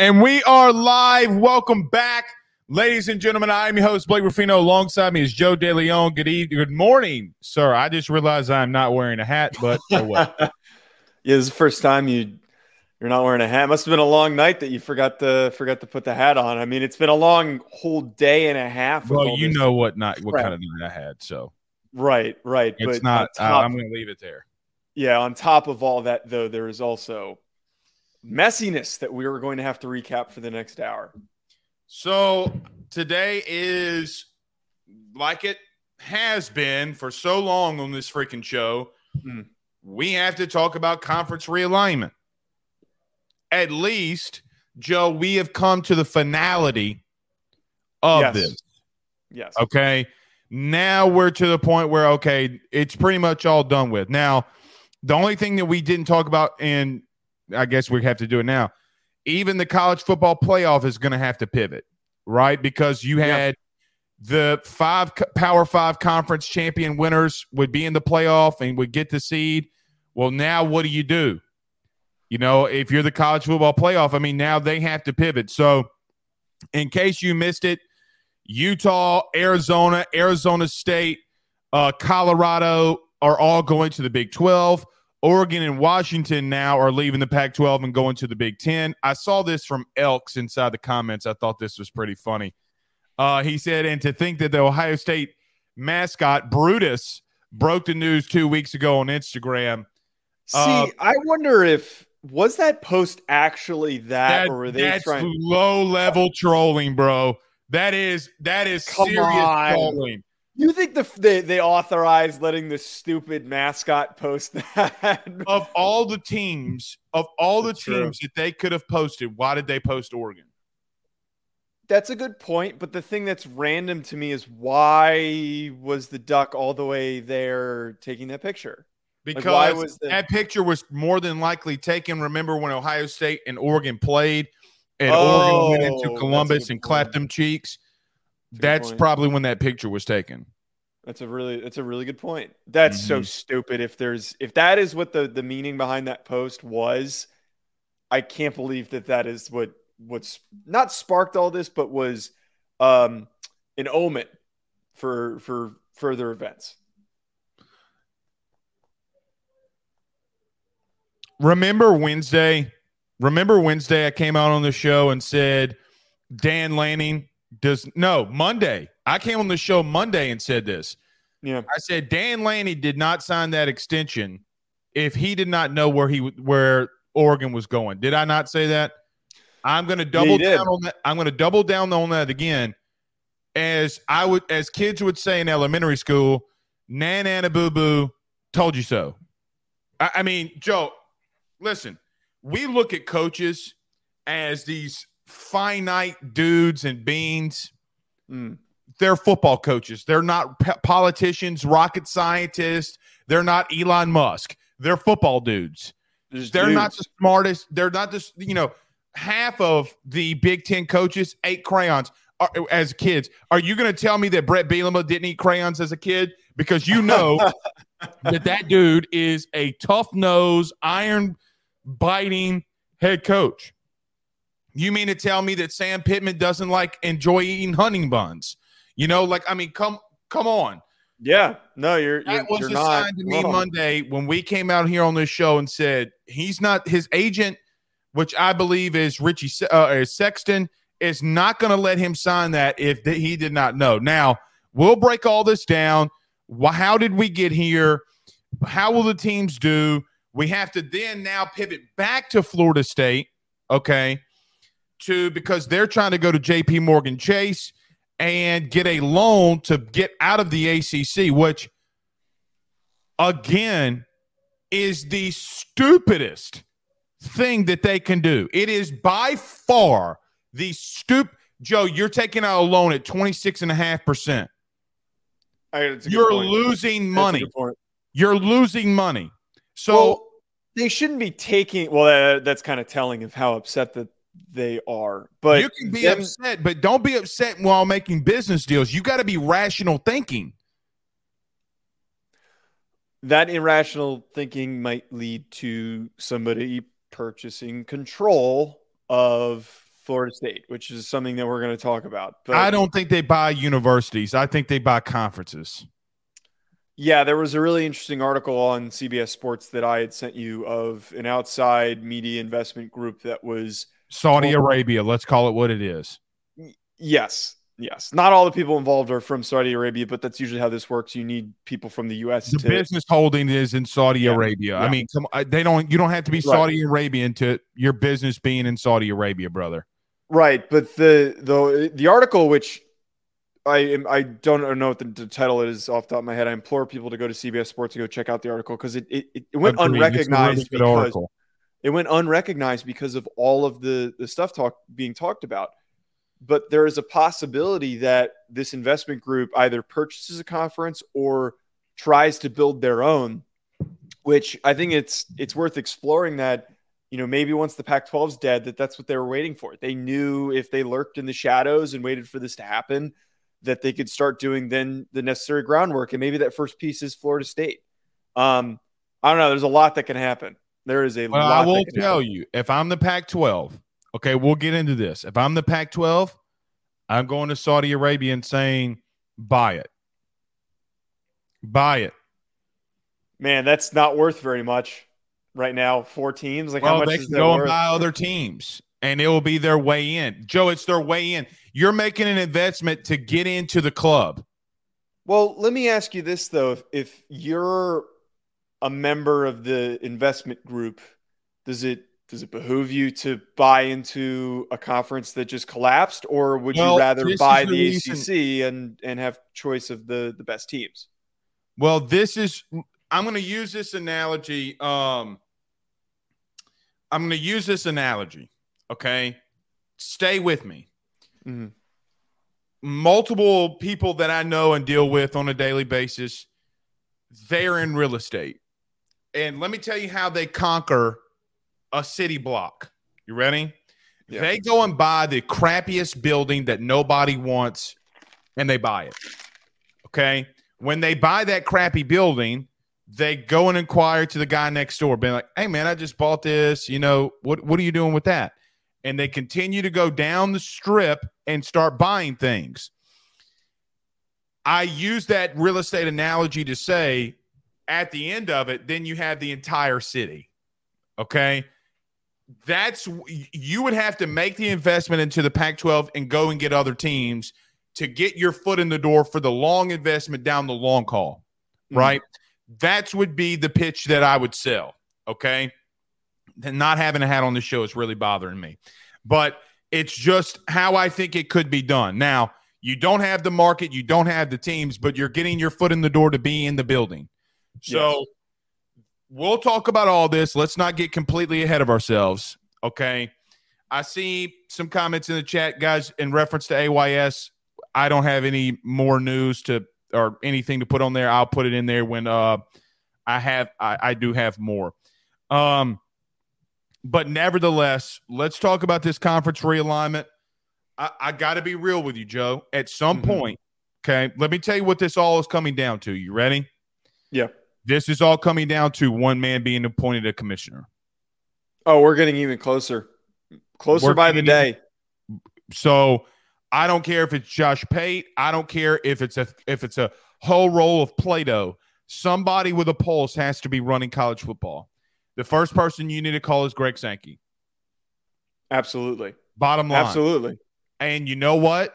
And we are live. Welcome back, ladies and gentlemen. I'm your host, Blake Ruffino. Alongside me is Joe DeLeone. Good evening. Good morning, sir. I just realized I'm not wearing a hat, but oh well. yeah, this is the first time you you're not wearing a hat. Must have been a long night that you forgot to forgot to put the hat on. I mean, it's been a long whole day and a half. well, you know what not what kind of night I had, so right, right. it's but not. I, I'm going to leave it there. yeah, on top of all that, though, there is also messiness that we are going to have to recap for the next hour. So today is like it has been for so long on this freaking show. Hmm. We have to talk about conference realignment. At least, Joe, we have come to the finality of Yes. this. Yes. Okay. Now we're to the point where, okay, it's pretty much all done with. Now, the only thing that we didn't talk about, and I guess we have to do it now, even the college football playoff is going to have to pivot, right? Because you Yeah. had the five Power Five conference champion winners would be in the playoff and would get the seed. Well, now what do you do? You know, if you're the college football playoff, I mean, now they have to pivot. So, in case you missed it, Utah, Arizona, Arizona State, uh, Colorado are all going to the Big 12. Oregon and Washington now are leaving the Pac 12 and going to the Big 10. I saw this from Elks inside the comments. I thought this was pretty funny. Uh, he said, and to think that the Ohio State mascot, Brutus, broke the news two weeks ago on Instagram. See, Uh, I wonder if was that post actually that, That- or were they that's trying? low level trolling, bro. That is that is Come serious on. trolling. You think the they, they authorized letting the stupid mascot post that? of all the teams, of all the That's true. teams that they could have posted, why did they post Oregon? That's a good point, but the thing that's random to me is why was the duck all the way there taking that picture? Like, Because was the that picture was more than likely taken. Remember when Ohio State and Oregon played, and Oh, Oregon went into oh, Columbus and clapped them cheeks? That's probably when that picture was taken. That's a really that's a really good point. That's so Mhm. stupid. If there's if that is what the the meaning behind that post was, I can't believe that that is what what's not sparked all this, but was um an omen for for further events. Remember Wednesday? Remember Wednesday? I came out on the show and said Dan Lanning does no Monday. I came on the show Monday and said this. Yeah. I said Dan Lanning did not sign that extension if he did not know where he where Oregon was going. Did I not say that? I'm going to double did. down on that. I'm going to double down on that again. As I would, as kids would say in elementary school, "Nan Nana Boo Boo told you so." I, I mean, Joe, listen. We look at coaches as these finite dudes and beans Mm. they're football coaches. They're not politicians, rocket scientists. They're not Elon Musk. They're football dudes. There's They're not the smartest. They're not just, you know, half of the Big Ten coaches ate crayons are, as kids. Are you going to tell me that Brett Bielema didn't eat crayons as a kid? Because you know that that dude is a tough nose, iron biting head coach. You mean to tell me that Sam Pittman doesn't like enjoy eating hunting buns? You know, like I mean, come come on. Yeah. No, you're you're, was you're not sign to me wrong. Monday when we came out here on this show and said he's not his agent, which I believe is Richie uh, is Sexton, is not going to let him sign that if he did not know. Now we'll break all this down. How did we get here? How will the teams do? We have to then now pivot back to Florida State, okay? To because they're trying to go to JP Morgan Chase and get a loan to get out of the ACC, which again is the stupidest thing that they can do. It is by far the stup Joe, you're taking out a loan at 26.5%. I- it's a You're point. losing money. You're losing money. So well, they shouldn't be taking. Well, that, that's kind of telling of how upset that they are. But you can be them- upset, but don't be upset while making business deals. You got to be rational thinking. that irrational thinking might lead to somebody purchasing control of Florida State, which is something that we're going to talk about. But I don't think they buy universities. I think they buy conferences. Yeah, there was a really interesting article on CBS Sports that I had sent you of an outside media investment group that was Saudi Arabia. Let's call it what it is. Yes, yes. Not all the people involved are from Saudi Arabia, but that's usually how this works. You need people from the U.S. The to, business holding is in Saudi Yeah, Arabia. I mean, come, on, they don't. You don't have to be Right. Saudi Arabian to your business being in Saudi Arabia, brother. Right, but the the the article which I am I don't know what the, the title is off the top of my head. I implore people to go to CBS Sports to go check out the article because it, it it went Agreed. A really unrecognized because article. It went unrecognized because of all of the the stuff talk being talked about. But there is a possibility that this investment group either purchases a conference or tries to build their own, which I think it's it's worth exploring that you know maybe once the Pac-12 is dead that that's what they were waiting for. They knew if they lurked in the shadows and waited for this to happen that they could start doing then the necessary groundwork and maybe that first piece is Florida State. Um I don't know, there's a lot that can happen. There is a Well, lot I will tell happen. you, if I'm the Pac-12, okay, we'll get into this. If I'm the Pac-12, I'm going to Saudi Arabia and saying, buy it, buy it. Man, that's not worth very much right now. Four teams, like how much they is can go and buy other teams, and it will be their way in. Joe, it's their way in. You're making an investment to get into the club. Well, let me ask you this though: if, if you're a member of the investment group, does it does it behoove you to buy into a conference that just collapsed, or would Well, you rather buy the the ACC and and have choice of the the best teams? Well, this is I'm going to use this analogy. Um, I'm going to use this analogy. Okay, stay with me. Mhm. Multiple people that I know and deal with on a daily basis, they're in real estate, and let me tell you how they conquer a city block. You ready? Yeah. They go and buy the crappiest building that nobody wants, and they buy it. Okay. When they buy that crappy building, they go and inquire to the guy next door, being like, "Hey, man, I just bought this. You know, what what are you doing with that?" And they continue to go down the strip and start buying things. I use that real estate analogy to say, at the end of it, then you have the entire city. Okay. That's you would have to make the investment into the Pac 12 and go and get other teams to get your foot in the door for the long investment down the long haul, Mhm. right? That's would be the pitch that I would sell. Okay. And not having a hat on the show is really bothering me, but it's just how I think it could be done. Now, you don't have the market, you don't have the teams, but you're getting your foot in the door to be in the building. So Yes. we'll talk about all this. Let's not get completely ahead of ourselves. Okay. I see some comments in the chat, guys, in reference to AYS. I don't have any more news to or anything to put on there. I'll put it in there when uh I have I, I do have more. Um but nevertheless, let's talk about this conference realignment. I, I gotta be real with you, Joe. At some Mhm. point, okay, let me tell you what this all is coming down to. You ready? Yeah. This is all coming down to one man being appointed a commissioner. Oh, we're getting even closer, closer We're by the day. So I don't care if it's Josh Pate. I don't care if it's a if it's a whole roll of Play-Doh. Somebody with a pulse has to be running college football. The first person you need to call is Greg Sankey. Absolutely, Bottom line. absolutely. And you know what?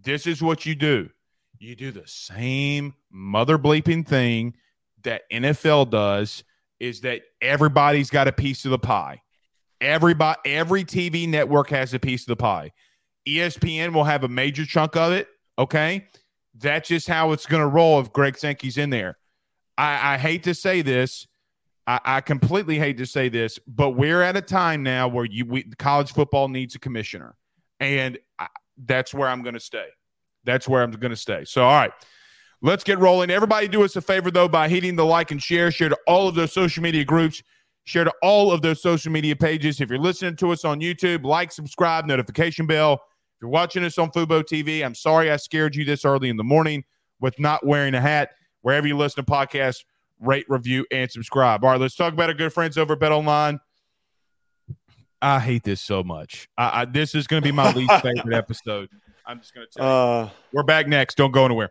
This is what you do. You do the same mother bleeping thing that NFL does is that everybody's got a piece of the pie. Everybody every TV network has a piece of the pie. ESPN will have a major chunk of it, okay? That's just how it's going to roll if Greg Sankey's in there. I, I hate to say this. I, I completely hate to say this, but we're at a time now where you we, college football needs a commissioner and I, that's where I'm going to stay. That's where I'm going to stay. So, all right, let's get rolling. Everybody, do us a favor though by hitting the like and share. Share to all of those social media groups. Share to all of those social media pages. If you're listening to us on YouTube, like, subscribe, notification bell. If you're watching us on Fubo TV, I'm sorry I scared you this early in the morning with not wearing a hat. Wherever you listen to podcasts, rate, review, and subscribe. All right, let's talk about our good friends over at Bet Online. I hate this so much. I, I, this is going to be my least favorite episode. I'm just going to tell you. Uh, We're back next. Don't go anywhere.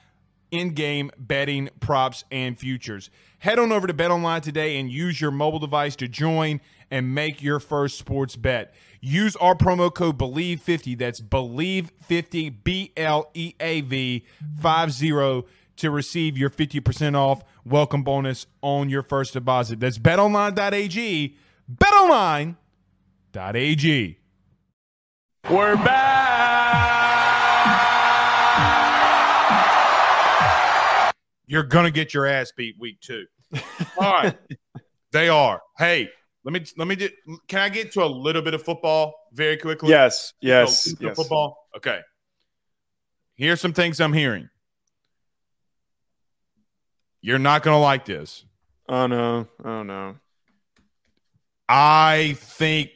in-game betting, props, and futures. Head on over to BetOnline today and use your mobile device to join and make your first sports bet. Use our promo code BLEAV50, that's BLEAV50, B L E A V 50 to receive your 50% off welcome bonus on your first deposit. That's betonline.ag, betonline.ag. We're back. You're going to get your ass beat week 2. All right. they are. Hey, let me let me get. Can I get to a little bit of football very quickly? yes, yes, yes. Football. Okay. Here's some things I'm hearing. You're not going to like this. Oh no, oh no. I think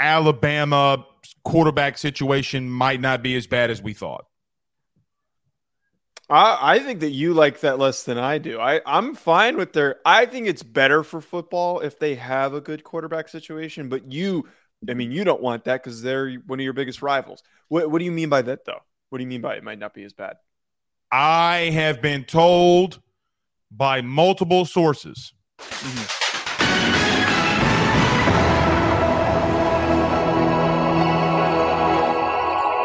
Alabama quarterback situation might not be as bad as we thought. I, I think that you like that less than I do. I, I'm fine with their. I think it's better for football if they have a good quarterback situation. But you, I mean, you don't want that because they're one of your biggest rivals. What, what do you mean by that, though? What do you mean by it might not be as bad? I have been told by multiple sources. Mm-hmm.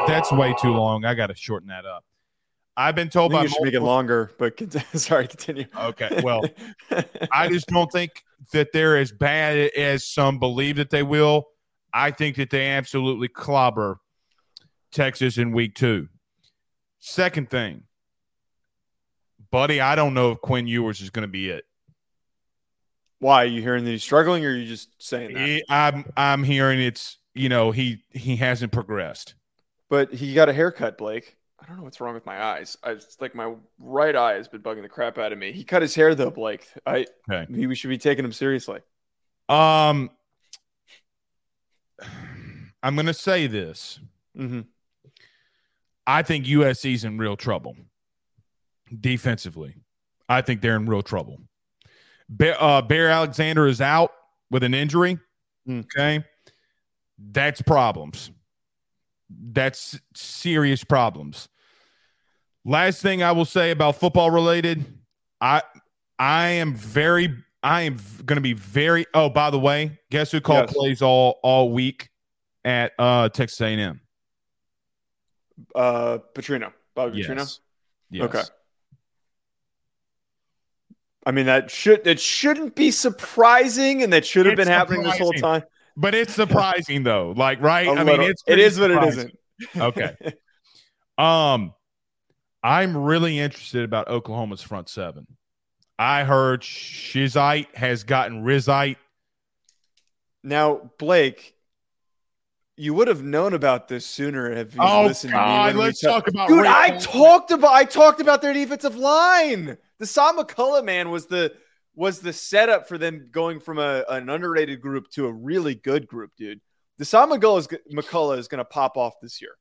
That's way too long. I got to shorten that up. I've been told by you should make it longer. But sorry, continue. Okay, well, I just don't think that they're as bad as some believe that they will. I think that they absolutely clobber Texas in week two. Second thing, buddy, I don't know if Quinn Ewers is going to be it. why are you hearing that he's struggling, or are you just saying that? He- I'm I'm hearing it's you know he he hasn't progressed. But he got a haircut, Blake. I don't know what's wrong with my eyes. I, it's like my right eye has been bugging the crap out of me. He cut his hair though, Blake. I Okay. we should be taking him seriously. Um, I'm going to say this. hmm I think USC's in real trouble defensively. I think they're in real trouble. Bear, uh, Bear Alexander is out with an injury. Hmm. Okay. That's problems. That's serious problems. Last thing I will say about football related, I I am very I am going to be very Oh, by the way, guess who called Yes. plays all all week at uh Texas A&M? Uh, Petrino, Bobby Petrino. Yes. Okay. I mean that should it shouldn't be surprising, and that should have It's been happening this whole time. But it's surprising though. Like, right? A I mean, little. it's it is what it surprising. isn't. Okay. Um, I'm really interested about Oklahoma's front seven. I heard Shizite has gotten Rizite. now, Blake, you would have known about this sooner if you Oh listened to me. God, let's ta- talk about Dude, Ray I Coleman. talked about I talked about their defensive line. Dasan McCullough man was the was the setup for them going from a, an underrated group to a really good group, dude. Dasan McCullough is, McCullough is going to pop off this year.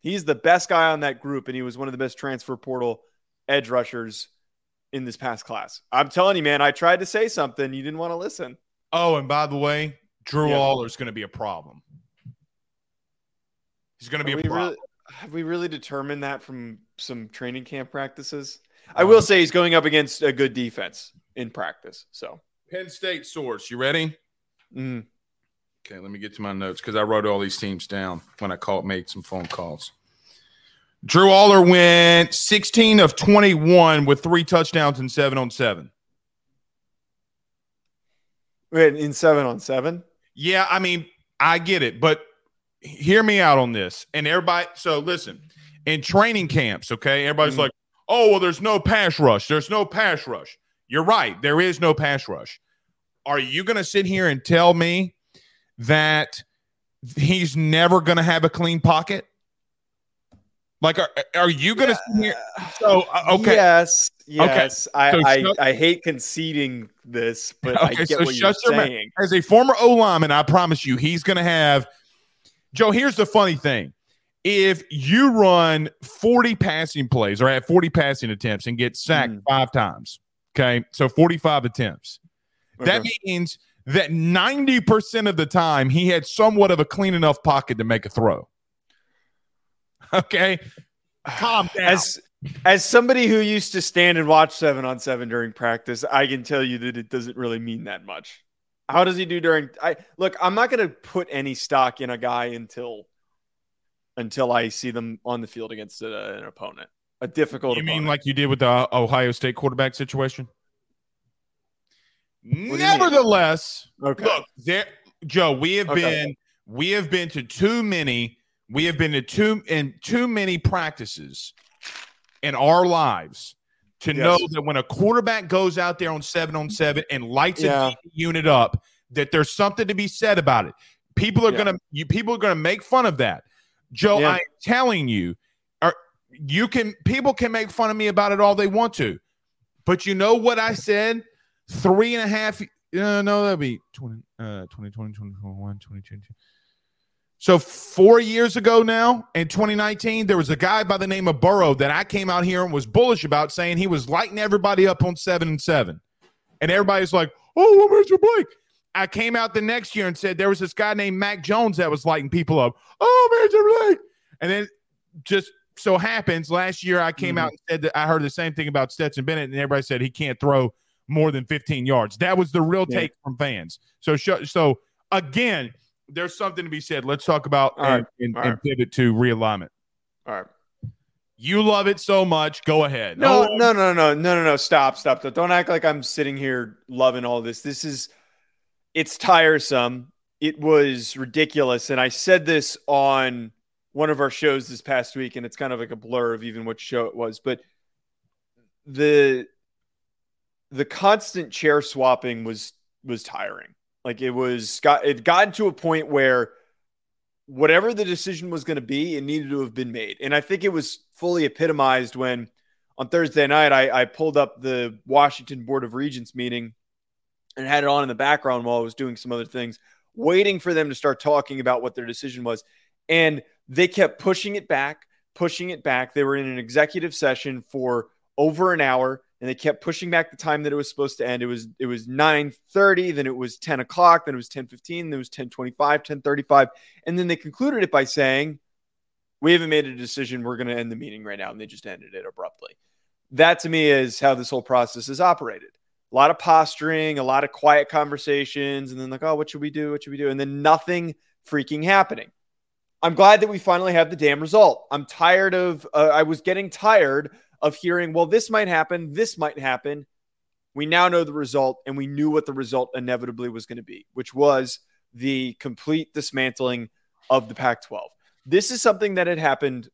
He's the best guy on that group, and he was one of the best transfer portal edge rushers in this past class. I'm telling you, man, I tried to say something. You didn't want to listen. Oh, and by the way, Drew Yeah. Allar is going to be a problem. He's going to be a problem. really, have we really determined that from some training camp practices? I will say he's going up against a good defense in practice. So, Penn State source. You ready? mm, Okay, let me get to my notes because I wrote all these teams down when I called, made some phone calls. Drew Allar went 16 of 21 with three touchdowns and seven on seven. wait, in seven on seven. Yeah, I mean, I get it, but hear me out on this. And everybody, so listen, in training camps, okay, everybody's Mhm. like, oh, well, there's no pass rush. There's no pass rush. You're right. There is no pass rush. Are you going to sit here and tell me that he's never going to have a clean pocket? Like, are, are you going to here? So, uh, okay. Yes. Yes. I, So I, shut- I hate conceding this, but I get so what you're your mouth. saying. As a former O lineman, I promise you, he's going to have. Joe, here's the funny thing. If you run 40 passing plays or have 40 passing attempts and get sacked Mm. five times, okay, so 45 attempts, that means that 90% of the time he had somewhat of a clean enough pocket to make a throw. Okay. Calm down. As as somebody who used to stand and watch seven on seven during practice, I can tell you that it doesn't really mean that much. How does he do during? I look. I'm not going to put any stock in a guy until until I see them on the field against a, an opponent, a difficult. you mean like you did with the Ohio State quarterback situation? Nevertheless, okay? look, there, Joe, we have Okay. been we have been to too many. We have been to too in too many practices in our lives to Yes. know that when a quarterback goes out there on seven on seven and lights Yeah. a unit up, that there's something to be said about it. People are Yeah. gonna you people are gonna make fun of that. Joe, Yeah. I'm telling you, are you can people can make fun of me about it all they want to, but you know what I said three and a half. Uh, no, that'd be 20, uh, 2020, 2021, 2022. So four years ago now, in 2019, there was a guy by the name of Burrow that I came out here and was bullish about, saying he was lighting everybody up on seven and seven, and everybody's like, "Oh, well, Major Blake." I came out the next year and said there was this guy named Mac Jones that was lighting people up. Oh, Major Blake, and then just so happens last year I came Mhm. out and said that I heard the same thing about Stetson Bennett, and everybody said he can't throw more than 15 yards. That was the real Yeah. take from fans. So, so again, there's something to be said. Let's talk about All and, right. and, and right. pivot to realignment. All right. You love it so much. Go ahead. No, Oh, no, no, no, no, no, no. Stop, stop. Don't act like I'm sitting here loving all this. This is, it's tiresome. It was ridiculous. And I said this on one of our shows this past week, and it's kind of like a blur of even which show it was. But the, the constant chair swapping was, was tiring. Like it was, got, it got to a point where whatever the decision was going to be, it needed to have been made. And I think it was fully epitomized when on Thursday night I, I pulled up the Washington Board of Regents meeting and had it on in the background while I was doing some other things, waiting for them to start talking about what their decision was. And they kept pushing it back, pushing it back. They were in an executive session for over an hour and they kept pushing back the time that it was supposed to end. It was it was 9:30, then it was 10 o'clock, then it was 10:15, then it was 10:25, 10:35, and then they concluded it by saying, "We haven't made a decision. We're going to end the meeting right now," and they just ended it abruptly. That to me is how this whole process is operated. A lot of posturing, a lot of quiet conversations, and then like, "Oh, what should we do? What should we do?" And then nothing freaking happening. I'm glad that we finally have the damn result. I'm tired of. Uh, I was getting tired of hearing, well, this might happen, this might happen. We now know the result, and we knew what the result inevitably was going to be, which was the complete dismantling of the Pac 12. This is something that had happened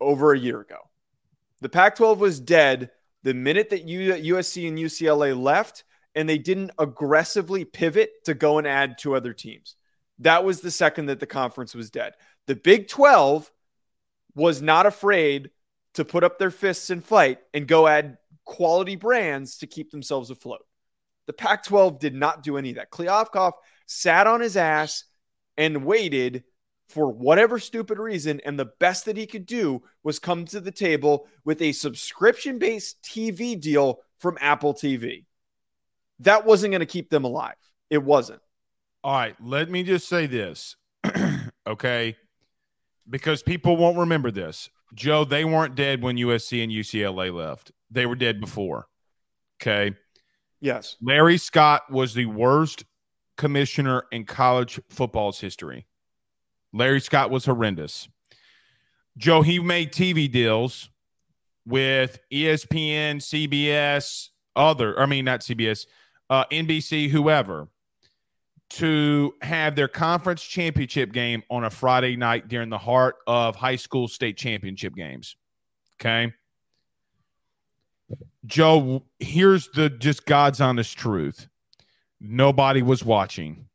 over a year ago. The Pac 12 was dead the minute that USC and UCLA left, and they didn't aggressively pivot to go and add two other teams. That was the second that the conference was dead. The Big 12 was not afraid to put up their fists and fight and go add quality brands to keep themselves afloat. The Pac 12 did not do any of that. Kliavkoff sat on his ass and waited for whatever stupid reason. And the best that he could do was come to the table with a subscription based TV deal from Apple TV. That wasn't going to keep them alive. It wasn't. All right, let me just say this, okay? Because people won't remember this. Joe, they weren't dead when USC and UCLA left. They were dead before. Okay. Yes. Larry Scott was the worst commissioner in college football's history. Larry Scott was horrendous. Joe, he made TV deals with ESPN, CBS, other, I mean, not CBS, uh, NBC, whoever, to have their conference championship game on a Friday night during the heart of high school state championship games. Okay. Joe, here's the just God's honest truth. Nobody was watching.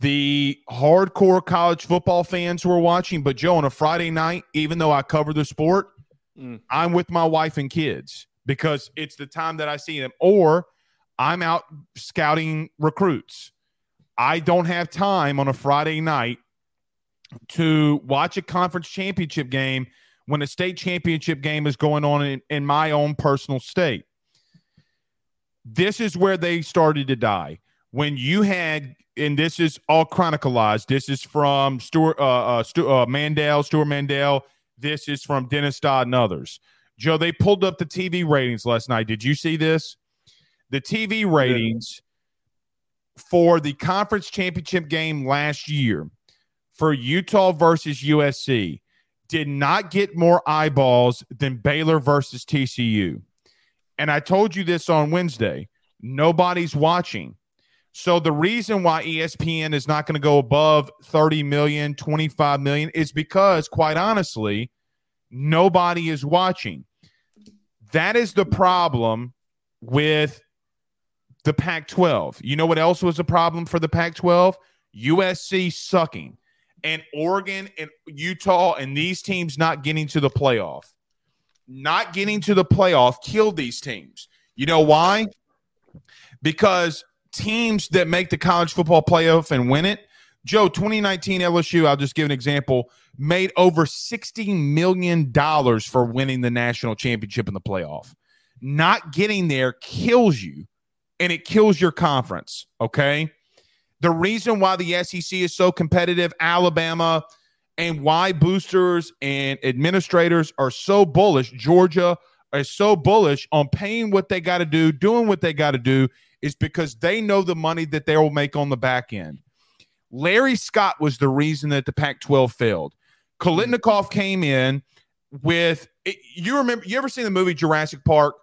the hardcore college football fans were watching. But Joe, on a Friday night, even though I cover the sport, Mm. I'm with my wife and kids because it's the time that I see them, or I'm out scouting recruits. I don't have time on a Friday night to watch a conference championship game when a state championship game is going on in, in my own personal state. This is where they started to die. When you had, and this is all chronicalized, this is from Stewart uh, uh, Stu, uh, Mandel, Stewart Mandel. This is from Dennis Dodd and others. Joe, they pulled up the TV ratings last night. Did you see this? The TV ratings for the conference championship game last year for Utah versus USC did not get more eyeballs than Baylor versus TCU. And I told you this on Wednesday. Nobody's watching. So the reason why ESPN is not going to go above 30 million, 25 million is because quite honestly, nobody is watching. That is the problem with the Pac 12. You know what else was a problem for the Pac 12? USC sucking and Oregon and Utah and these teams not getting to the playoff. Not getting to the playoff killed these teams. You know why? Because teams that make the college football playoff and win it, Joe, 2019 LSU, I'll just give an example, made over $60 million for winning the national championship in the playoff. Not getting there kills you and it kills your conference. Okay. The reason why the SEC is so competitive, Alabama, and why boosters and administrators are so bullish, Georgia is so bullish on paying what they got to do, doing what they got to do, is because they know the money that they will make on the back end. Larry Scott was the reason that the Pac 12 failed. Kolitnikov came in with, you remember, you ever seen the movie Jurassic Park?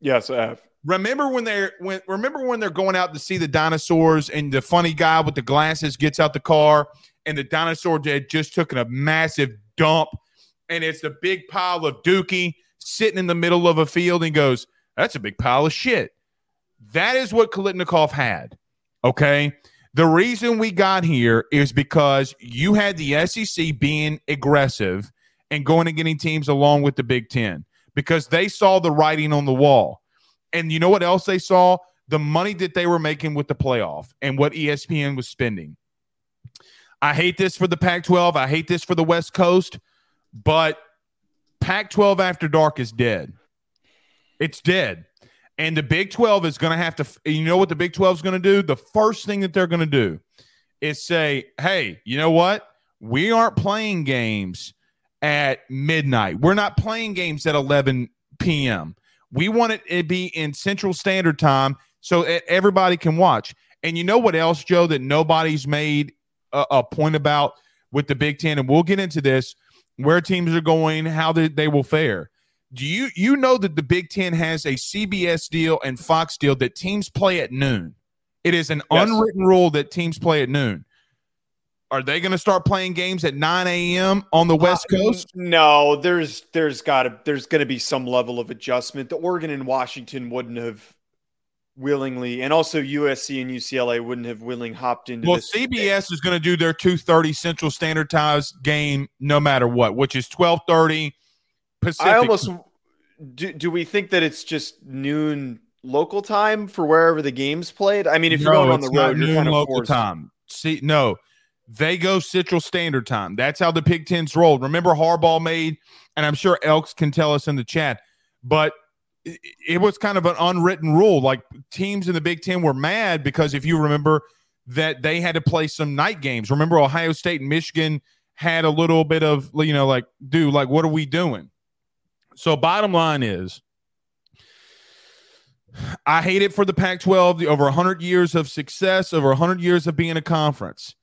Yes, I have. Remember when they're when remember when they're going out to see the dinosaurs and the funny guy with the glasses gets out the car and the dinosaur had just took a massive dump and it's a big pile of dookie sitting in the middle of a field and goes, That's a big pile of shit. That is what Kolitnikov had. Okay. The reason we got here is because you had the SEC being aggressive and going and getting teams along with the Big Ten because they saw the writing on the wall. And you know what else they saw? The money that they were making with the playoff and what ESPN was spending. I hate this for the Pac 12. I hate this for the West Coast, but Pac 12 after dark is dead. It's dead. And the Big 12 is going to have to, you know what the Big 12 is going to do? The first thing that they're going to do is say, hey, you know what? We aren't playing games at midnight. We're not playing games at 11 p.m. We want it to be in Central Standard Time so everybody can watch. And you know what else, Joe, that nobody's made a, a point about with the Big Ten? And we'll get into this where teams are going, how they, they will fare. Do you you know that the Big Ten has a CBS deal and Fox deal that teams play at noon? It is an Yes. unwritten rule that teams play at noon. Are they going to start playing games at 9 a.m. on the West Uh, Coast? No, there's there's got to there's going to be some level of adjustment. The Oregon and Washington wouldn't have willingly, and also USC and UCLA wouldn't have willing hopped into Well. CBS is going to do their 2:30 Central Standard Time game no matter what, which is 12:30 Pacific. I almost do. Do we think that it's just noon local time for wherever the game's played? I mean, if you're going on the road, you're noon kind of local forced. time. See, no, they go Central Standard Time. That's how the Big Ten's rolled. Remember, Harbaugh made, and I'm sure Elks can tell us in the chat, but it, it was kind of an unwritten rule. Like teams in the Big Ten were mad because if you remember that they had to play some night games. Remember, Ohio State and Michigan had a little bit of, you know, like, dude, like, what are we doing? So, bottom line is, I hate it for the Pac 12, the over 100 years of success, over 100 years of being a conference.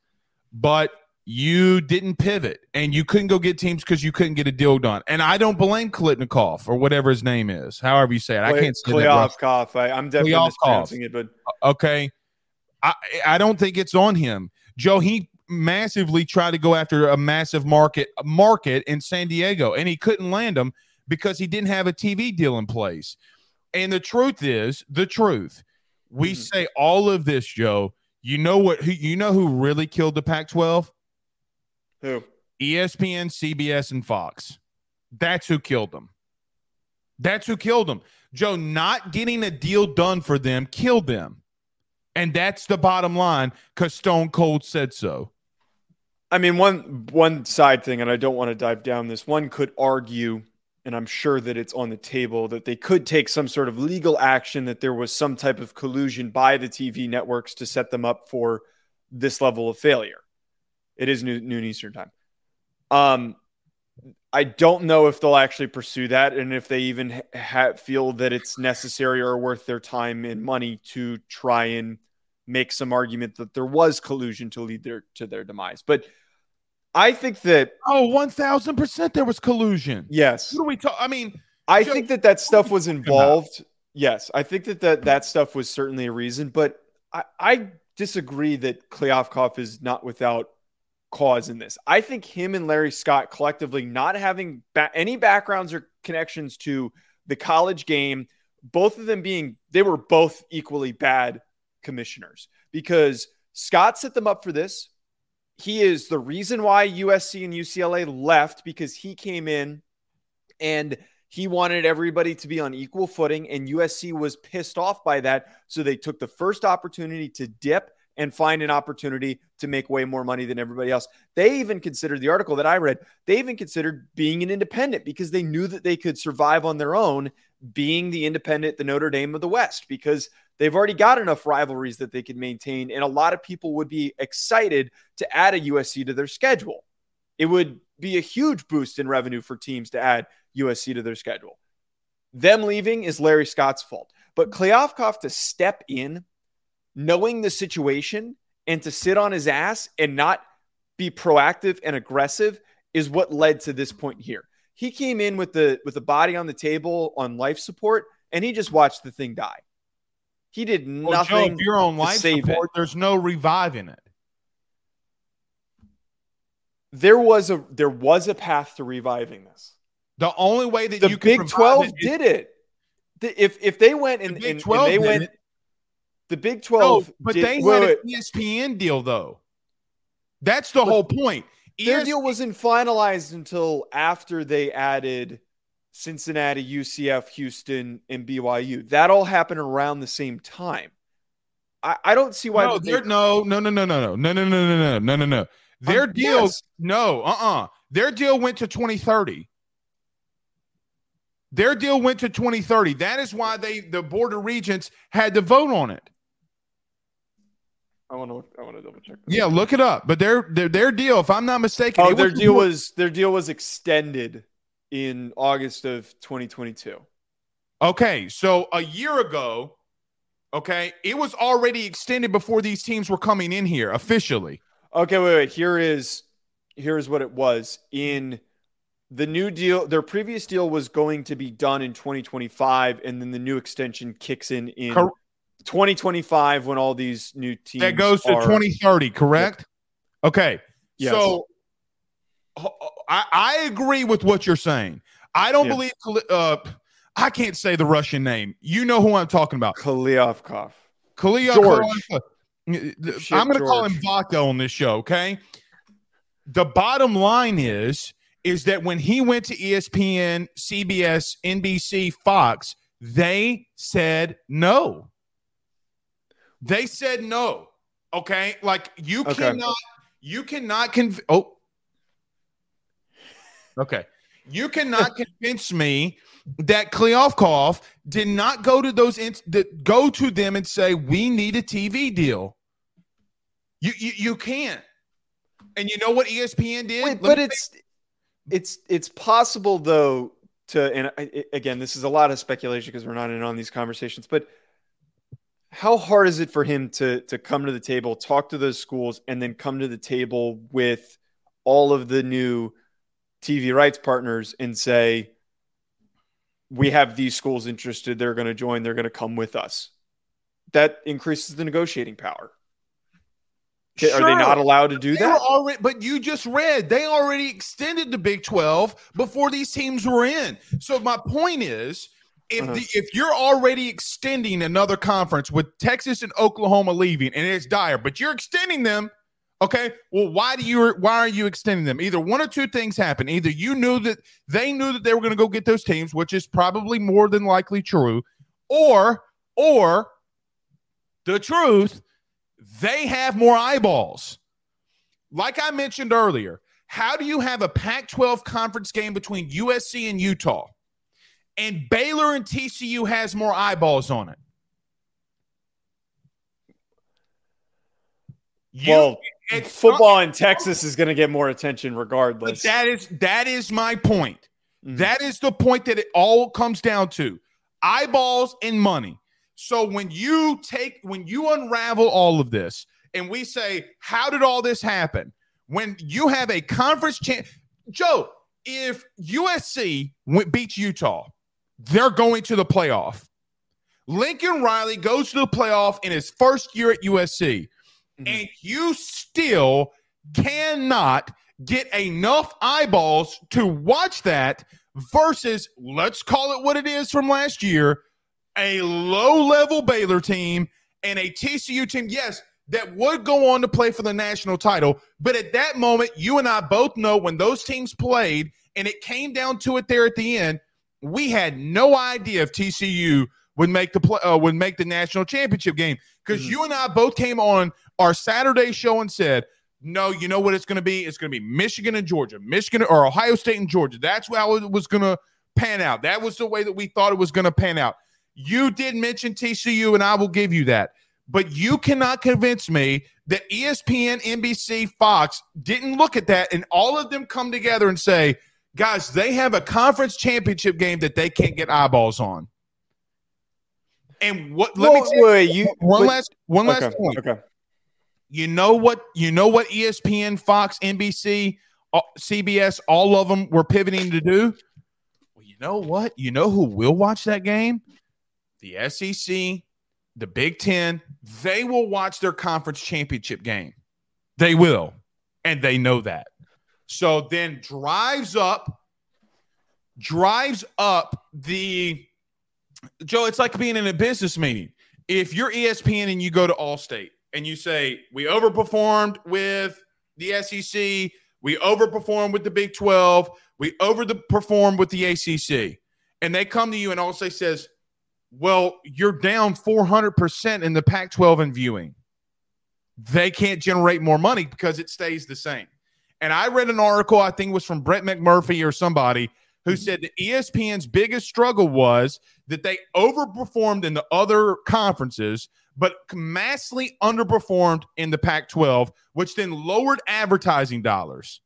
But you didn't pivot and you couldn't go get teams because you couldn't get a deal done. And I don't blame Klitnikov or whatever his name is, however you say it. I can't say. Kliavkoff. I, I'm definitely Kliavkoff. mispronouncing it, but Okay. I, I don't think it's on him. Joe, he massively tried to go after a massive market market in San Diego and he couldn't land them because he didn't have a TV deal in place. And the truth is, the truth. We Mhm. say all of this, Joe. You know what? Who, you know who really killed the Pac-12? Who? ESPN, CBS, and Fox. That's who killed them. That's who killed them. Joe, not getting a deal done for them killed them. And that's the bottom line because Stone Cold said so. I mean, one one side thing, and I don't want to dive down this. One could argue, and I'm sure that it's on the table, that they could take some sort of legal action that there was some type of collusion by the TV networks to set them up for this level of failure. It is noon, Eastern time. Um, I don't know if they'll actually pursue that, and if they even ha- feel that it's necessary or worth their time and money to try and make some argument that there was collusion to lead their to their demise. But I think that Oh, 1000% there was collusion. yes, What are we talking? I mean, I Joe, think that that stuff was involved. Yes, I think that that, that stuff was certainly a reason, but I, I disagree that Kliavkoff is not without cause in this. I think him and Larry Scott collectively not having ba- any backgrounds or connections to the college game, both of them being, they were both equally bad commissioners because Scott set them up for this. He is the reason why USC and UCLA left because he came in and he wanted everybody to be on equal footing, and USC was pissed off by that. So they took the first opportunity to dip and find an opportunity to make way more money than everybody else. They even considered the article that I read, they even considered being an independent because they knew that they could survive on their own, being the independent, the Notre Dame of the West, because they've already got enough rivalries that they can maintain. And a lot of people would be excited to add a USC to their schedule. It would be a huge boost in revenue for teams to add USC to their schedule. Them leaving is Larry Scott's fault. But Kliavkoff to step in, knowing the situation, and to sit on his ass and not be proactive and aggressive is what led to this point here. He came in with the with the body on the table on life support, and he just watched the thing die. He did well, Joe, nothing. if you're on life support, there's no reviving it. there was a there was a path to reviving this. The only way that The you Big Twelve it is- did it. The- If if they went and, the Big and, and 12 they did wait, it. the Big No, Twelve, but did, they wait, had an ESPN deal though. That's the whole point. Their deal wasn't finalized until after they added Cincinnati, UCF, Houston, and BYU. That all happened around the same time. I, I don't see why. no, they- no, no, no, no, no, no, no, no, no, no, no, no, no, no. Their Um, deal, yes. no, uh, uh Their deal went to 2030. Their deal went to 2030. That is why they, the board of regents, had to vote on it. I want to. I want to double check. this. Yeah, look it up. But their their, their deal, if I'm not mistaken, Oh, their was- deal was their deal was extended in August of 2022. Okay, so a year ago, okay, it was already extended before these teams were coming in here officially. Okay, wait, wait. Here is here is what it was in the new deal. Their previous deal was going to be done in 2025, and then the new extension kicks in in Cor- 2025 when all these new teams That goes to are- 2030, correct? Okay. Yes. So I, I agree with what you're saying. I don't Yeah. believe uh I can't say the Russian name. You know who I'm talking about. Kaliovkov. George. I'm going to call him. Vodka on this show, okay? The bottom line is is that when he went to ESPN, CBS, NBC, Fox, they said no. They said no. Okay? Like you Okay. cannot you cannot conv- oh Okay. You cannot convince me that Kliavkoff did not go to those ins- that go to them and say we need a TV deal. You you, you can't. And you know what ESPN did? Wait, but me- it's it's it's possible though to and I, I- again this is a lot of speculation because we're not in on these conversations but how hard is it for him to to come to the table talk to those schools and then come to the table with all of the new TV rights partners and say we have these schools interested. They're going to join. They're going to come with us. That increases the negotiating power. Are they not allowed to do They that? already, but you just read they already extended the Big 12 before these teams were in. So my point is, if Uh-huh. the, if you're already extending another conference with Texas and Oklahoma leaving, and it's dire, but you're extending them, okay? Well, why do you why are you extending them? Either one or two things happen. Either you knew that they knew that they were going to go get those teams, which is probably more than likely true, or or the truth, they have more eyeballs. Like I mentioned earlier, how do you have a Pac 12 conference game between USC and Utah? And Baylor and TCU has more eyeballs on it. You, well, football in Texas is going to get more attention regardless. that is that is my point. Mhm. That is the point that it all comes down to. Eyeballs and money. So when you take when you unravel all of this and we say, how did all this happen? When you have a conference champ, Joe, if USC went, beats Utah, they're going to the playoff. Lincoln Riley goes to the playoff in his first year at USC, Mhm. and you still cannot get enough eyeballs to watch that versus, let's call it what it is from last year, a low level Baylor team and a TCU team, yes, that would go on to play for the national title. But at that moment, you and I both know when those teams played and it came down to it there at the end, we had no idea if TCU would make the play, uh, would make the national championship game because Mhm. you and I both came on our Saturday show and said, no, you know what it's going to be? It's going to be Michigan and Georgia, Michigan or Ohio State and Georgia. That's how it was going to pan out. That was the way that we thought it was going to pan out. You did mention TCU, and I will give you that. But you cannot convince me that ESPN, NBC, Fox didn't look at that and all of them come together and say, guys, they have a conference championship game that they can't get eyeballs on. And what? Let Well, me tell you wait, you one but- last one last okay, point. Okay. You know what? You know what? ESPN, Fox, NBC, uh, CBS, all of them were pivoting to do. Well, you know what? You know who will watch that game? The SEC, the Big Ten. They will watch their conference championship game. They will, and they know that. So then drives up, drives up the Joe. It's like being in a business meeting. If you're ESPN and you go to Allstate and you say we overperformed with the SEC, we overperformed with the Big 12, we overperformed with the ACC, and they come to you and Allstate says, "Well, you're down 400% in the Pac-12 in viewing." They can't generate more money because it stays the same. And I read an article, I think it was from Brett McMurphy or somebody, who said that ESPN's biggest struggle was that they overperformed in the other conferences, but massively underperformed in the Pac 12, which then lowered advertising dollars.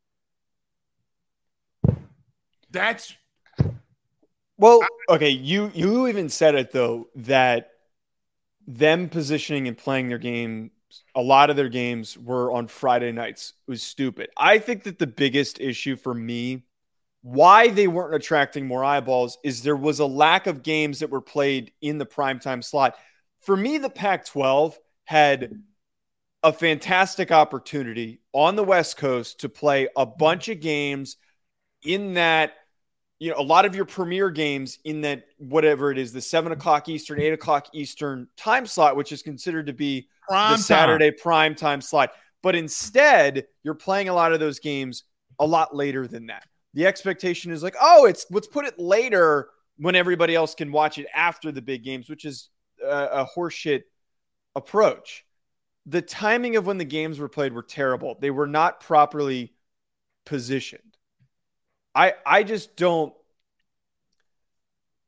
That's Well, okay, you you even said it though that them positioning and playing their game, a lot of their games were on Friday nights was stupid. I think that the biggest issue for me, why they weren't attracting more eyeballs, is there was a lack of games that were played in the primetime slot. For me, the Pac-12 had a fantastic opportunity on the West Coast to play a bunch of games in that you know, a lot of your premier games in that whatever it is, the seven o'clock Eastern, eight o'clock Eastern time slot, which is considered to be prime the time. Saturday prime time slot. But instead, you're playing a lot of those games a lot later than that. The expectation is like, oh, it's let's put it later when everybody else can watch it after the big games, which is a, a horseshit approach. The timing of when the games were played were terrible. They were not properly positioned. I I just don't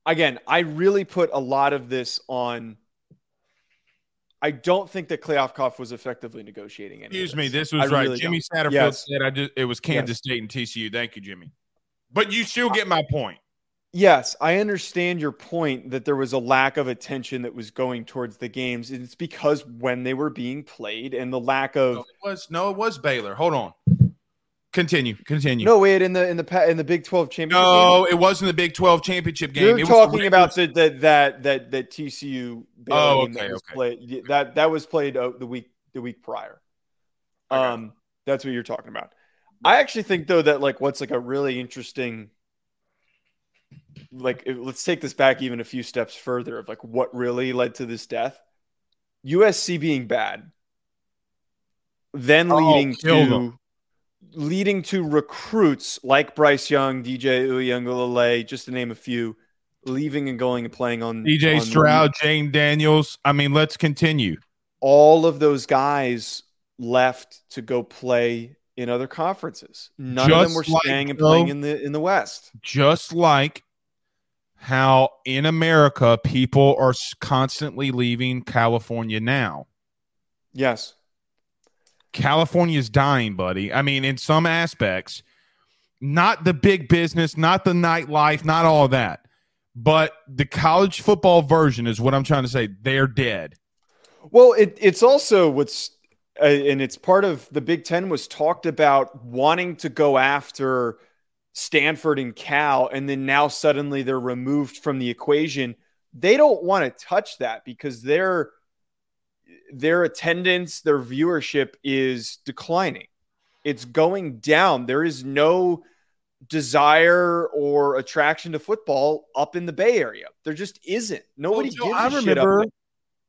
again, I really put a lot of this on I don't think that Kliavkoff was effectively negotiating any. of Excuse me, this I was right. really Jimmy don't. Satterfield Yes. said I just it was Kansas State and TCU. Thank you, Jimmy. But you still get my point. Yes, I understand your point that there was a lack of attention that was going towards the games. It's because when they were being played and the lack No, of it was no, it was Baylor. Hold on. Continue. Continue. no wait in the in the in the Big Twelve championship. No, it wasn't the Big 12 championship game, game. you're It talking the about the, that that that that TCU. Baylor Oh, game that okay, was okay. Played, that that was played uh, the week the week prior. Okay. Um, that's what you're talking about. I actually think though that like what's like a really interesting like let's take this back even a few steps further of like what really led to this death. USC being bad, then Oh, leading killed to them. leading to recruits like Bryce Young, DJ Uiagalelei, just to name a few, leaving and going and playing on DJ on- Stroud, Jayden Daniels. I mean, let's continue. all of those guys left to go play in other conferences. None of them were like staying and playing in the in the West. Just like how in America people are constantly leaving California now. Yes. California's dying, buddy. I mean, in some aspects, not the big business, not the nightlife, not all that, but the college football version is what I'm trying to say. They're dead. Well, it, it's also what's, Uh, and it's part of the Big Ten was talked about wanting to go after Stanford and Cal, and then now suddenly they're removed from the equation. They don't want to touch that because their their attendance, their viewership is declining. It's going down. There is no desire or attraction to football up in the Bay Area. There just isn't. Nobody Well, Joe, gives a I shit up remember.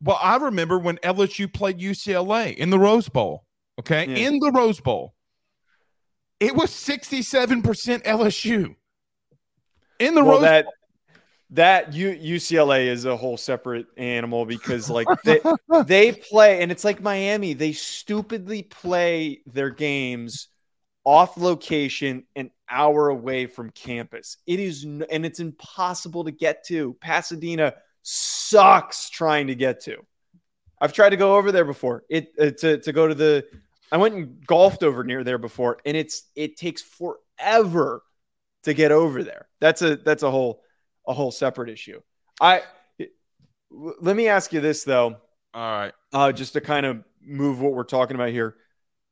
Well, I remember when LSU played UCLA in the Rose Bowl. Okay, Yeah. in the Rose Bowl, it was 67% LSU. In the well, Rose that that U, UCLA is a whole separate animal because like they they play and it's like Miami. They stupidly play their games off location an hour away from campus. It is and it's impossible to get to. Pasadena sucks trying to get to. I've tried to go over there before. It uh, to to go to the I went and golfed over near there before and it's it takes forever to get over there. That's a that's a whole a whole separate issue. I let me ask you this though, All right. uh, just to kind of move what we're talking about here.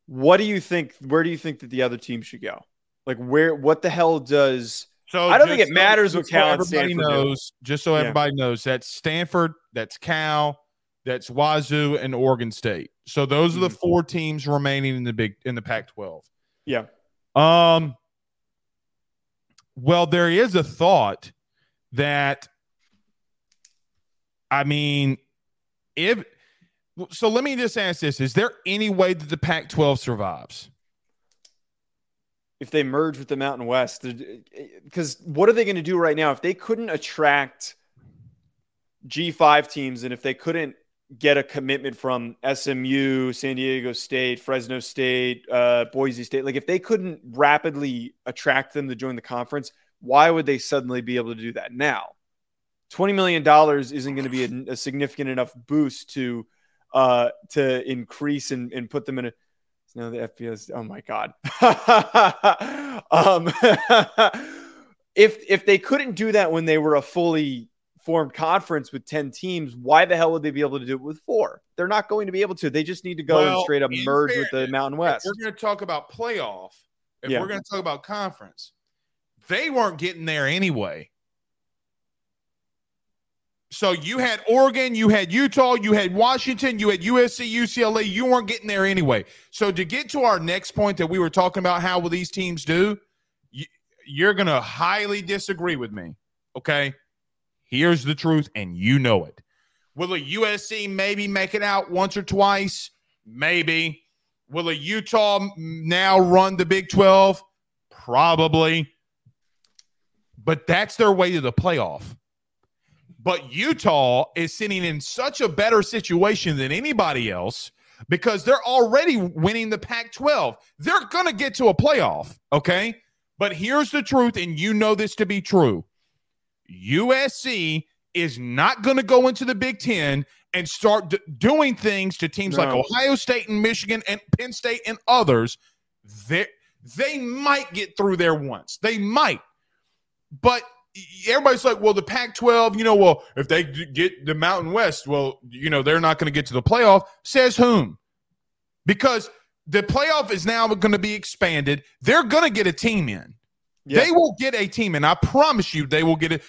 What do you think? Where do you think that the other team should go? Like where? What the hell does? So I don't think it matters what Cal and everybody Stanford do. knows. Just so Yeah. everybody knows, that's Stanford, that's Cal, that's Wazoo, and Oregon State. So those are the Mhm. four teams remaining in the big in the Pac-12. Yeah, Um. Well, there is a thought that, I mean, if so, let me just ask this: Is there any way that the Pac-12 survives? If they merge with the Mountain West, because what are they going to do right now if they couldn't attract G five teams and if they couldn't get a commitment from SMU, San Diego State, Fresno State, uh, Boise State, like if they couldn't rapidly attract them to join the conference, why would they suddenly be able to do that now? Twenty million dollars isn't going to be a, a significant enough boost to uh, to increase and, and put them in a no, the FBS. Oh my god. um, if if they couldn't do that when they were a fully formed conference with ten teams, why the hell would they be able to do it with four? They're not going to be able to. They just need to go and straight up merge with the Mountain West. we're going to talk about playoff. If Yeah. we're going to talk about conference, they weren't getting there anyway. So you had Oregon, you had Utah, you had Washington, you had USC, UCLA. You weren't getting there anyway. So to get to our next point that we were talking about, how will these teams do? You, you're going to highly disagree with me. Okay. Here's the truth, and you know it. Will a USC maybe make it out once or twice? Maybe. Will a Utah now run the Big 12? Probably. But that's their way to the playoff. But Utah is sitting in such a better situation than anybody else because they're already winning the Pac 12. They're going to get to a playoff. Okay. But here's the truth, and you know this to be true USC is not going to go into the Big Ten and start d- doing things to teams like Ohio State and Michigan and Penn State and others. They, they might get through there once. They might. But everybody's like, well, the Pac 12, you know, well, if they get the Mountain West, well, you know, they're not going to get to the playoff. Says whom? Because the playoff is now going to be expanded. They're going to get a team in. Yeah. They will get a team in. I promise you, they will get it.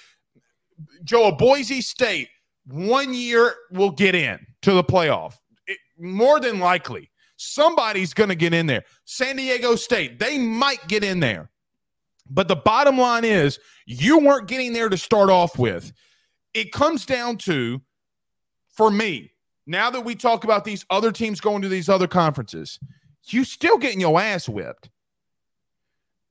Joe, Boise State, one year will get in to the playoff. It- more than likely, somebody's going to get in there. San Diego State, they might get in there. But the bottom line is you weren't getting there to start off with. It comes down to, for me, now that we talk about these other teams going to these other conferences, you still getting your ass whipped.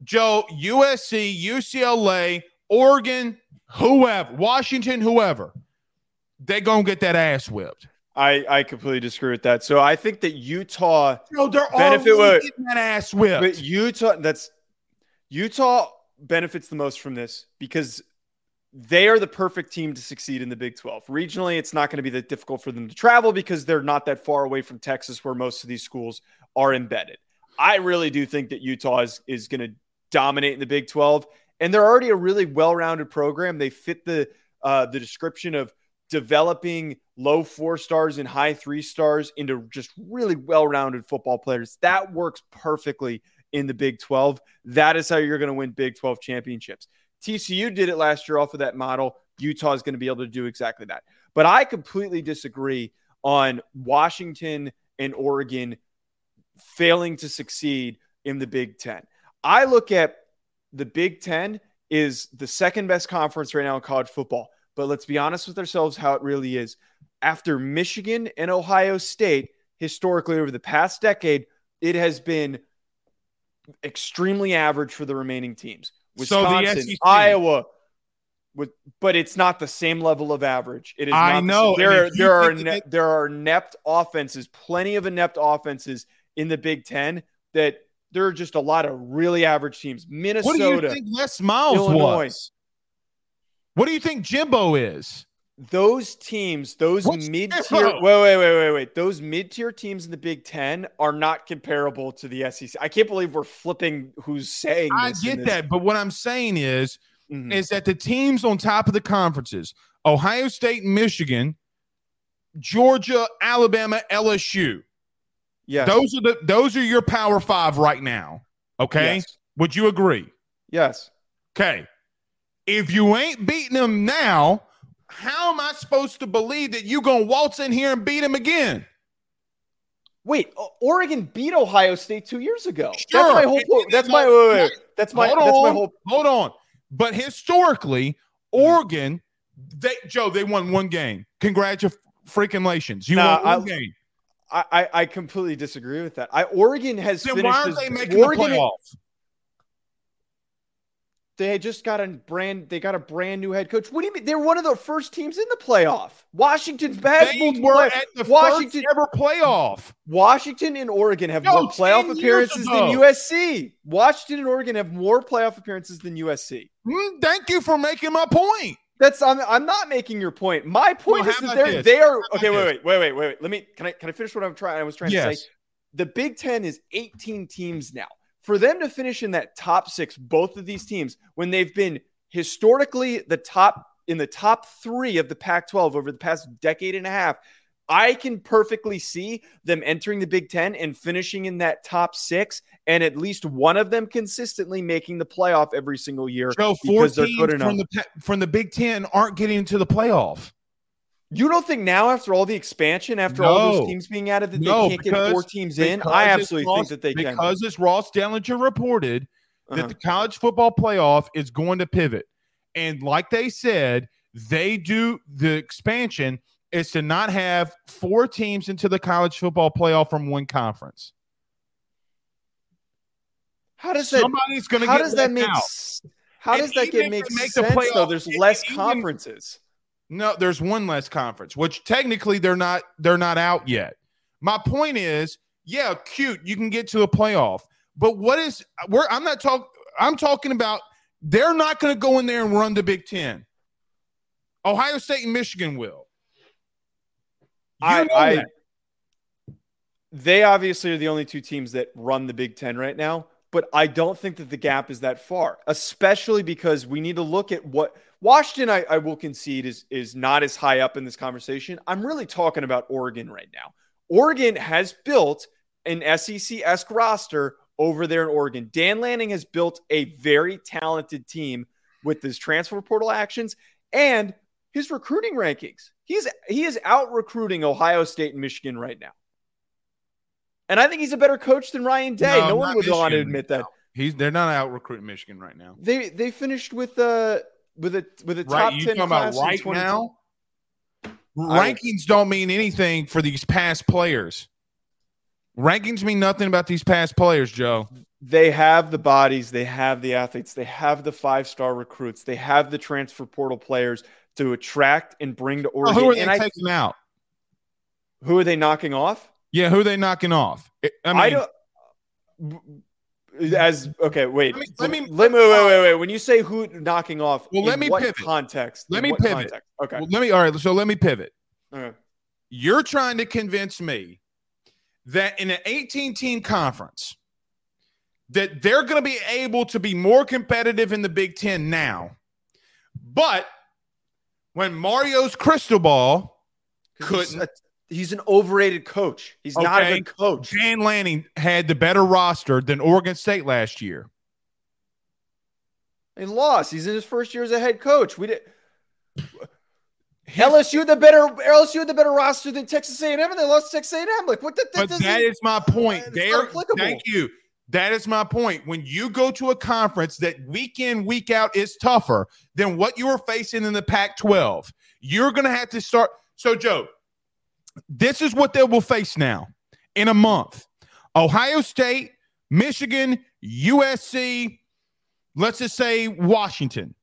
Joe, USC, UCLA, Oregon, whoever, Washington, whoever, they gonna get that ass whipped. I, I completely disagree with that. So I think that Utah No, they're Benefit already getting that ass whipped. But Utah, that's Utah benefits the most from this because they are the perfect team to succeed in the Big 12. Regionally, it's not going to be that difficult for them to travel because they're not that far away from Texas, where most of these schools are embedded. I really do think that Utah is, is going to dominate in the Big 12, and they're already a really well-rounded program. They fit the uh, the description of developing low four stars and high three stars into just really well-rounded football players. That works perfectly in the Big 12. That is how you're going to win Big 12 championships. TCU did it last year off of that model. Utah is going to be able to do exactly that. But I completely disagree on Washington and Oregon failing to succeed in the Big 10. I look at the Big 10 is the second best conference right now in college football. But let's be honest with ourselves how it really is. After Michigan and Ohio State, historically over the past decade, it has been extremely average for the remaining teams. So the Wisconsin, SEC. Iowa, with, but it's not the same level of average. It is. I not the know, and there. if There are ne- there are inept offenses, plenty of inept offenses in the Big Ten. That there are just a lot of really average teams. Minnesota. what do you think Les Miles Illinois. was? What do you think Jimbo is? Those teams, those mid tier, wait, wait, wait, wait, wait. Those mid tier teams in the Big Ten are not comparable to the SEC. I can't believe we're flipping who's saying I get that, but what I'm saying is, Mhm. is that the teams on top of the conferences, Ohio State, and Michigan, Georgia, Alabama, LSU. Yeah, Those are the those are your power five right now. Okay. Yes. Would you agree? yes. Okay. If you ain't beating them now, how am I supposed to believe that you gonna waltz in here and beat them again? Wait, Oregon beat Ohio State two years ago. Sure. That's my whole. That's my wait, wait, wait. That's my hold that's on, my whole hold on. But historically, mm-hmm. Oregon, they Joe, they won one game. Congratulations. You Nah, won one I- game. I, I, completely disagree with that. I Oregon has Then finished why as- they making Oregon, the playoffs? They just got a brand. They got a brand new head coach. What do you mean? They're one of the first teams in the playoff. Washington's bad. They were at the Washington, first ever playoff. Washington and Oregon have more playoff appearances than USC. Washington and Oregon have more playoff appearances than USC. Mm, thank you for making my point. That's I'm, I'm not making your point. My point Well, is that they're they are okay. Wait, wait, wait, wait, wait, wait. Let me can I can I finish what I'm trying? I was trying to say. The Big Ten is 18 teams now. For them to finish in that top six, both of these teams, when they've been historically the top in the top three of the Pac-12 over the past decade and a half, I can perfectly see them entering the Big Ten and finishing in that top six, and at least one of them consistently making the playoff every single year. Joe, four because they're teams good enough. from the from the Big Ten aren't getting into the playoff. You don't think now, after all the expansion, after all those teams being added, that No, they can't get four teams in? I absolutely Ross- think that they can. because as Ross Dellenger reported Uh-huh. that the college football playoff is going to pivot, and like they said, they do the expansion is to not have four teams into the college football playoff from one conference. How does that? Somebody's going to How does that make? out. How does that get make, they make the sense though? There's less even- conferences. No, there's one less conference, which technically they're not they're not out yet. My point is, yeah, cute, you can get to a playoff. But what is where I'm not talking I'm talking about they're not going to go in there and run the Big 10. Ohio State and Michigan will. You I, know I they obviously are the only two teams that run the Big Ten right now, but I don't think that the gap is that far, especially because we need to look at what Washington, I, I will concede, is, is not as high up in this conversation. I'm really talking about Oregon right now. Oregon has built an SEC esque roster over there in Oregon. Dan Lanning has built a very talented team with his transfer portal actions and his recruiting rankings. He's he is out recruiting Ohio State and Michigan right now. And I think he's a better coach than Ryan Day. No, No, one would want to admit that. He's they're not out recruiting Michigan right now. They they finished with uh with a with a top Right, ten class right 20 now? I- Rankings don't mean anything for these past players. Rankings mean nothing about these past players, Joe. They have the bodies, they have the athletes, they have the five star recruits, they have the transfer portal players to attract and bring to Oregon. who are they and I, taking out? who are they knocking off? Yeah, who are they knocking off? I I, mean, don't. As okay, wait. Let me- let me- let me wait, wait, wait. When you say who knocking off, Well, let me what pivot. context? Let me pivot. context? Okay. well, let me all right. So let me pivot. okay. You're trying to convince me that in an 18 team conference that they're going to be able to be more competitive in the Big 10 now. But when Mario Cristobal couldn't he's an overrated coach. He's not a good coach. Dan Lanning had the better roster than Oregon State last year. He lost. He's in his first year as a head coach. We did. LSU had the better LSU had the better roster than Texas A&M, and they lost Texas A&M. Like what? The, that But that is my point. Not thank you. That is my point. When you go to a conference that week in, week out is tougher than what you were facing in the Pac 12, you're going to have to start. So, Joe, this is what they will face now in a month Ohio State, Michigan, USC, let's just say Washington.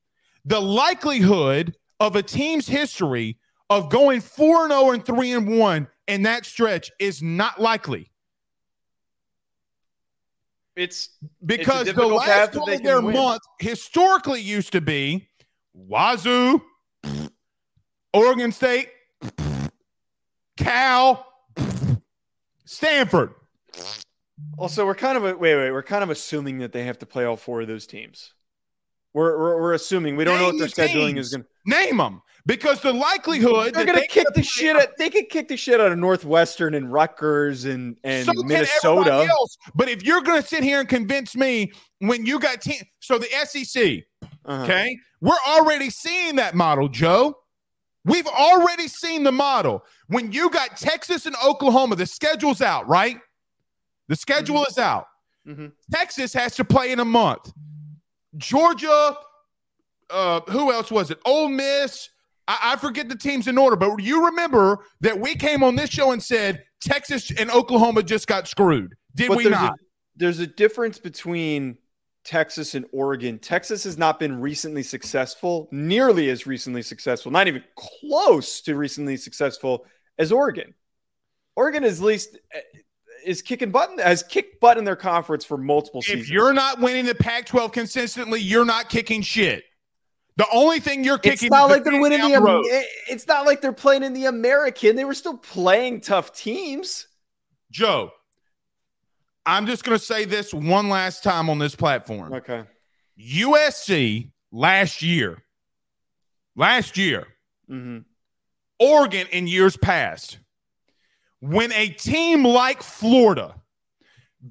The likelihood of a team's history of going 4 0 and 3 and 1 in that stretch is not likely it's because the last one of their win. month historically used to be Wazoo, Oregon State, Cal, Stanford. also we're kind of a, wait wait we're kind of assuming that they have to play all four of those teams. We're we're, we're assuming we don't know what Name their the scheduling teams. is going. to Name them because the likelihood They're going to kick the shit out. They could kick the shit out of Northwestern and Rutgers and and so Minnesota. else. But if you're going to sit here and convince me when you got team, so the SEC, Uh-huh. Okay. We're already seeing that model, Joe. We've already seen the model. When you got Texas and Oklahoma, the schedule's out, right? The schedule is out. Mhm. Texas has to play in a month. Georgia, uh, who else was it? Ole Miss. I, I forget the teams in order, but you remember that we came on this show and said Texas and Oklahoma just got screwed. Did But we there's not? A, there's a difference between Texas and Oregon. Texas has not been recently successful, nearly as recently successful, not even close to recently successful as Oregon. Oregon is at least uh, is kicking button has kicked butt in their conference for multiple if seasons. If you're not winning the Pac-12 consistently, you're not kicking shit. The only thing you're kicking it's not like they're winning the. road. It's not like they're playing in the American. They were still playing tough teams. Joe. I'm just going to say this one last time on this platform. Okay. USC last year, last year, hmm Oregon in years past, when a team like Florida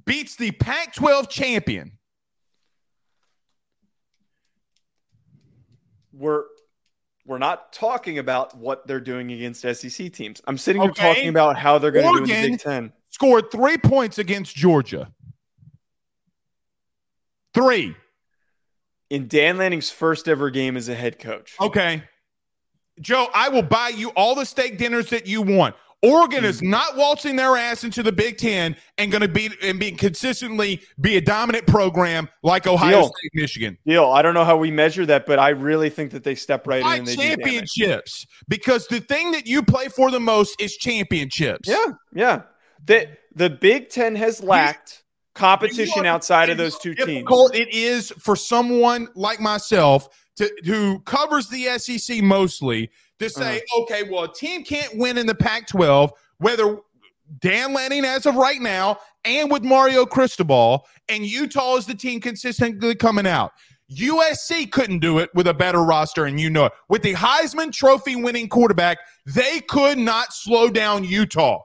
beats the Pac 12 champion, we're we're not talking about what they're doing against SEC teams. I'm sitting here Okay. talking about how they're going to do in the Big Ten. Scored three points against Georgia. Three. In Dan Lanning's first ever game as a head coach. Okay. Joe, I will buy you all the steak dinners that you want. Oregon is mm-hmm. not waltzing their ass into the Big Ten and going to be and be consistently be a dominant program like Ohio Deal. State, Michigan. Deal. I don't know how we measure that, but I really think that they step right in and they do championships, because the thing that you play for the most is championships. Yeah, yeah. The the Big Ten has lacked competition outside of those two teams. It is for someone like myself to who covers the SEC mostly to say, Uh-huh. okay, well, a team can't win in the Pac-12, whether Dan Lanning as of right now and with Mario Cristobal, and Utah is the team consistently coming out. USC couldn't do it with a better roster, and you know it. With the Heisman Trophy winning quarterback, they could not slow down Utah.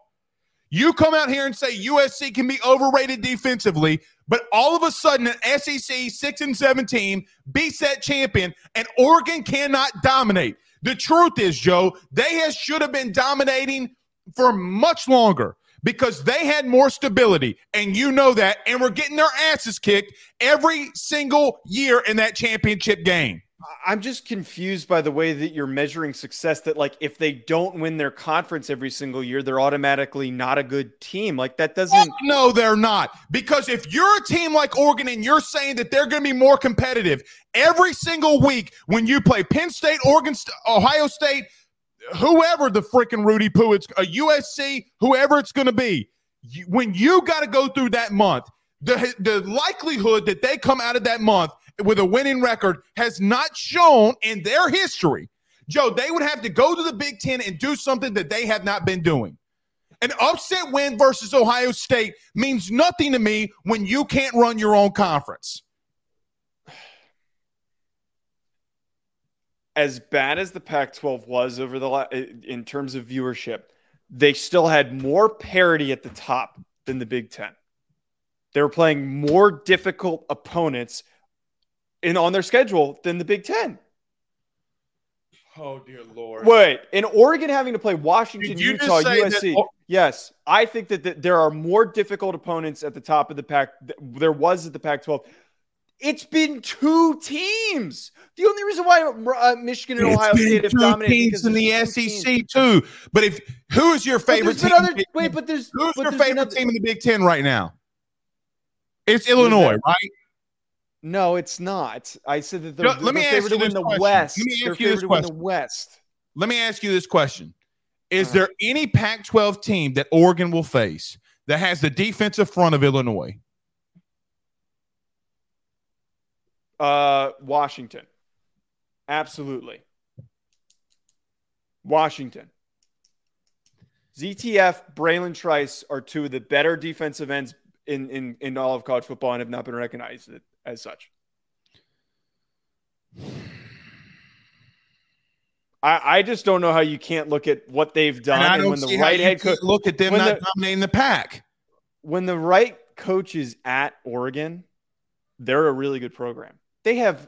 You come out here and say USC can be overrated defensively, but all of a sudden an SEC six and seven team beats that champion, and Oregon cannot dominate. The truth is, Joe, they has, should have been dominating for much longer because they had more stability, and you know that, and we're getting their asses kicked every single year in that championship game. I'm just confused by the way that you're measuring success. That like if they don't win their conference every single year, they're automatically not a good team. Like that doesn't. Oh, no, they're not. Because if you're a team like Oregon and you're saying that they're going to be more competitive every single week when you play Penn State, Oregon, Ohio State, whoever the freaking Rudy Poo, it's a USC, whoever it's going to be, when you got to go through that month, the the likelihood that they come out of that month with a winning record has not shown in their history. Joe, they would have to go to the Big Ten and do something that they have not been doing. An upset win versus Ohio State means nothing to me when you can't run your own conference. As bad as the Pac 12 was over the in terms of viewership, they still had more parity at the top than the Big Ten. They were playing more difficult opponents in on their schedule than the Big Ten. Oh dear lord! Wait, in Oregon having to play Washington, Utah, USC. That, yes, I think that, that there are more difficult opponents at the top of the pack. There was at the Pac-12. It's been two teams. The only reason why uh, Michigan and it's Ohio State have dominated teams in the SEC teams. too. But if who is your favorite team? Other, wait, but there's who's but your there's favorite team in the Big Ten right now? It's Illinois, right? No, it's not. I said that they're, let me they're ask you in the question. West. Let me they're ask you this question. the West. Let me ask you this question: Is Uh-huh. there any Pac-12 team that Oregon will face that has the defensive front of Illinois? Uh, Washington. Absolutely. Washington. ZTF, Bralen Trice are two of the better defensive ends in, in, in all of college football and have not been recognized as such. I, I just don't know how you can't look at what they've done And and, when the right head coach look at them not the- dominating the pack. when the right coach is at Oregon, they're a really good program. They have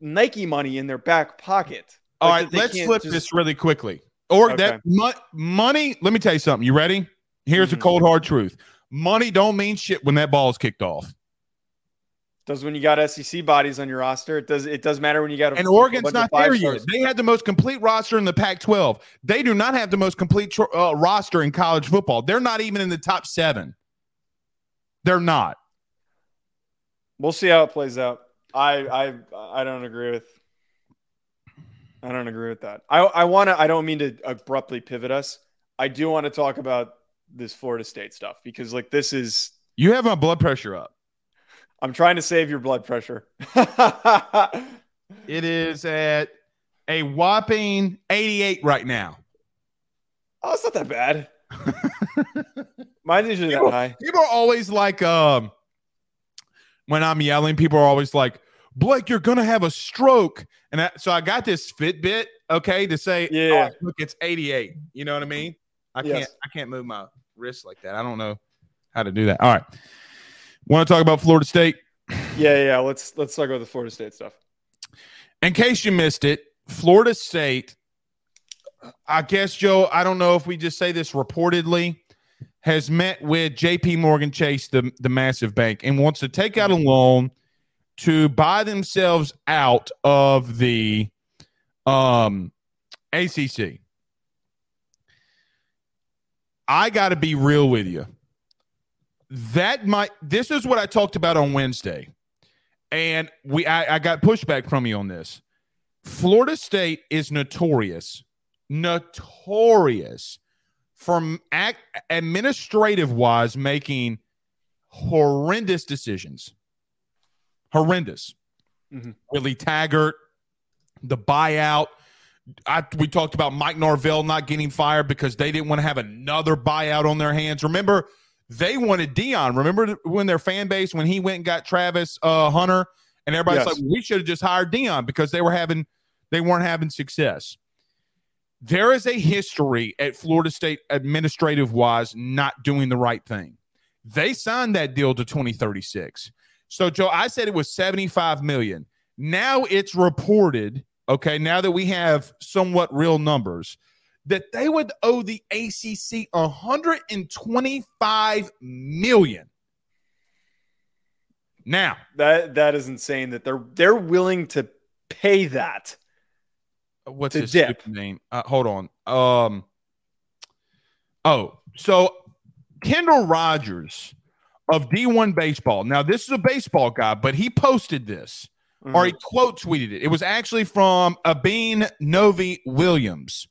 Nike money in their back pocket. All Like, right, let's flip just- this really quickly. Or Okay. that mo- money. Let me tell you something. You ready? Here's the Mhm. cold hard truth. Money don't mean shit when that ball is kicked off. Does when you got SEC bodies on your roster. It does. It does matter when you got. A, And Oregon's not there yet. They had the most complete roster in the Pac-12. They do not have the most complete tr- uh, roster in college football. They're not even in the top seven. They're not. We'll see how it plays out. I I I don't agree with. I don't agree with that. I I want to. I don't mean to abruptly pivot us. I do want to talk about this Florida State stuff because like this is. You have my blood pressure up. I'm trying to save your blood pressure. It is at a whopping 88 right now. Oh, it's not that bad. Mine's usually that high. people are always like, um, when I'm yelling, people are always like, Blake, you're gonna have a stroke. And I, so I got this Fitbit, okay, to say, Yeah. oh, look, it's 88. You know what I mean? I Yes. can't, I can't move my wrist like that. I don't know how to do that. All right. Want to talk about Florida State? Yeah, yeah. Let's let's talk about the Florida State stuff. In case you missed it, Florida State, I guess, Joe, I don't know if we just say this reportedly, has met with JP Morgan Chase, the, the massive bank, and wants to take out a loan to buy themselves out of the um, ACC. I got to be real with you. That might, this is what I talked about on Wednesday and we I, I got pushback from you on this. Florida State is notorious, notorious from act, administrative wise making horrendous decisions. Horrendous. Mhm. Willie Taggart, the buyout. I, we talked about Mike Norvell not getting fired because they didn't want to have another buyout on their hands. Remember, they wanted Dion. Remember when their fan base when he went and got Travis uh, Hunter, and everybody's Yes. like, we should have just hired Dion because they were having they weren't having success. There is a history at Florida State administrative wise not doing the right thing. They signed that deal to 2036. So Joe, I said it was 75 million. Now it's reported, okay, now that we have somewhat real numbers, that they would owe the ACC 125 million. Now, That that is insane that they're they're willing to pay that. what's his name? Uh, hold on. Um. Oh, so Kendall Rogers of D1 Baseball. Now, this is a baseball guy, but he posted this or he quote tweeted it. It was actually from Abin Novi Williams.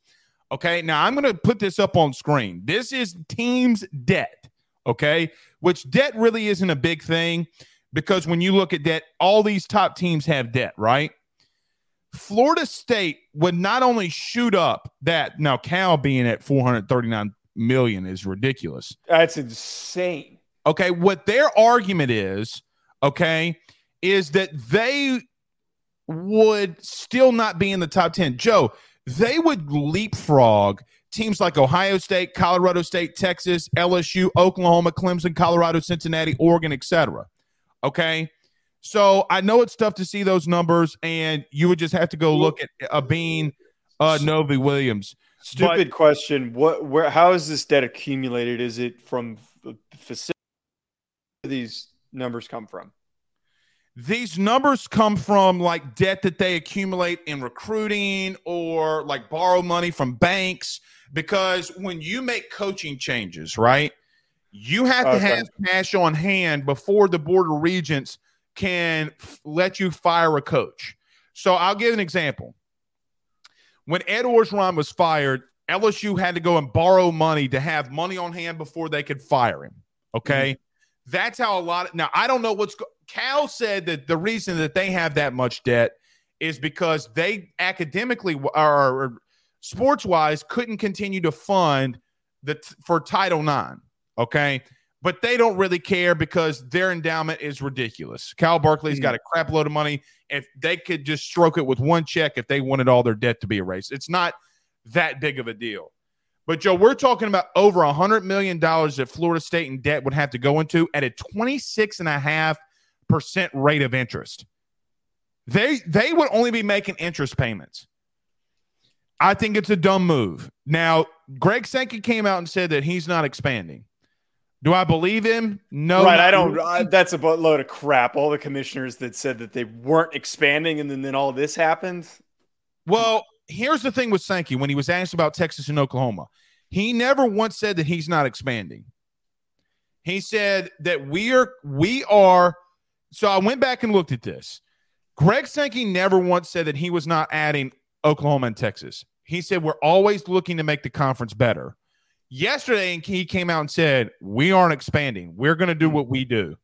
Okay, now I'm going to put this up on screen. This is team's debt. Okay, which debt really isn't a big thing because when you look at debt, all these top teams have debt, right? Florida State would not only shoot up that now Cal being at 439 million is ridiculous. That's insane. Okay, what their argument is, okay, is that they would still not be in the top 10. Joe, they would leapfrog teams like Ohio State, Colorado State, Texas, LSU, Oklahoma, Clemson, Colorado, Cincinnati, Oregon, etc. Okay? So I know it's tough to see those numbers, and you would just have to go look at Eben uh Novy-Williams. Stupid question. What where how is this debt accumulated? Is it from f- facility where these numbers come from? These numbers come from like debt that they accumulate in recruiting or like borrow money from banks. Because when you make coaching changes right you have to have cash on hand before the board of regents can f- let you fire a coach. So i'll give an example. When ed orgeron was fired lsu had to go and borrow money to have money on hand before they could fire him okay? Mm-hmm. That's how a lot of now i don't know what's go- cal said that the reason that they have that much debt is because they academically or, or sports wise couldn't continue to fund the for title ix okay? But they don't really care because their endowment is ridiculous. Cal Berkeley's got mm. a crap load of money. If they could just stroke it with one check if they wanted all their debt to be erased. It's not that big of a deal. But Joe, we're talking about over a hundred million dollars that Florida State in debt would have to go into at a 26 and a half percent rate of interest. They they would only be making interest payments. I think it's a dumb move. Now, Greg Sankey came out and said that he's not expanding. Do I believe him? No. right. I don't. I, that's a load of crap. All the commissioners that said that they weren't expanding, and then, then all this happened. Well, here's the thing with Sankey when he was asked about Texas and Oklahoma, he never once said that he's not expanding. He said that we are we are so I went back and looked at this. Greg Sankey never once said that he was not adding Oklahoma and Texas. He said we're always looking to make the conference better. Yesterday and he came out and said we aren't expanding. We're going to do what we do.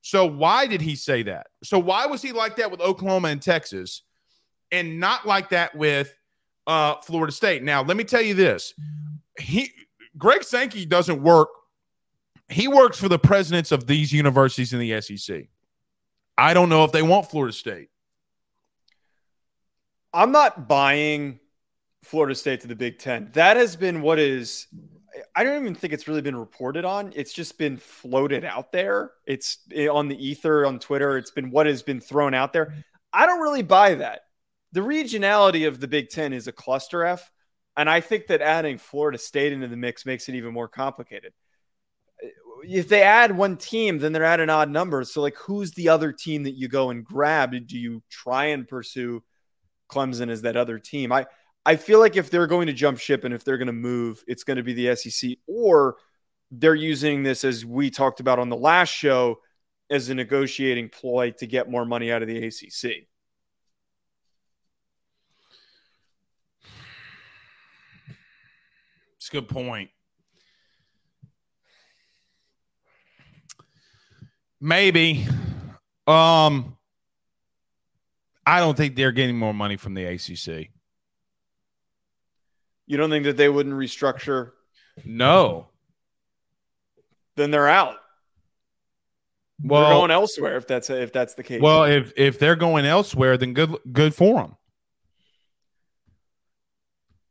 So why did he say that? So why was he like that with Oklahoma and Texas? and not like that with uh, Florida State. Now, let me tell you this: he Greg Sankey doesn't work. He works for the presidents of these universities in the SEC. I don't know if they want Florida State. I'm not buying Florida State to the Big Ten. That has been what is. I don't even think it's really been reported on. It's just been floated out there. It's eh, on the ether on Twitter. It's been what has been thrown out there. I don't really buy that. The regionality of the Big Ten is a cluster F, and I think that adding Florida State into the mix makes it even more complicated. If they add one team, then they're at an odd number. So, like, who's the other team that you go and grab? Do you try and pursue Clemson as that other team? I I feel like if they're going to jump ship and if they're going to move, it's going to be the SEC, or they're using this as we talked about on the last show as a negotiating ploy to get more money out of the ACC. It's a good point. Maybe. Um, I don't think they're getting more money from the ACC. You don't think that they wouldn't restructure? No. Then they're out. they're Well, going elsewhere if that's if that's the case. well, if if they're going elsewhere, then good good for them.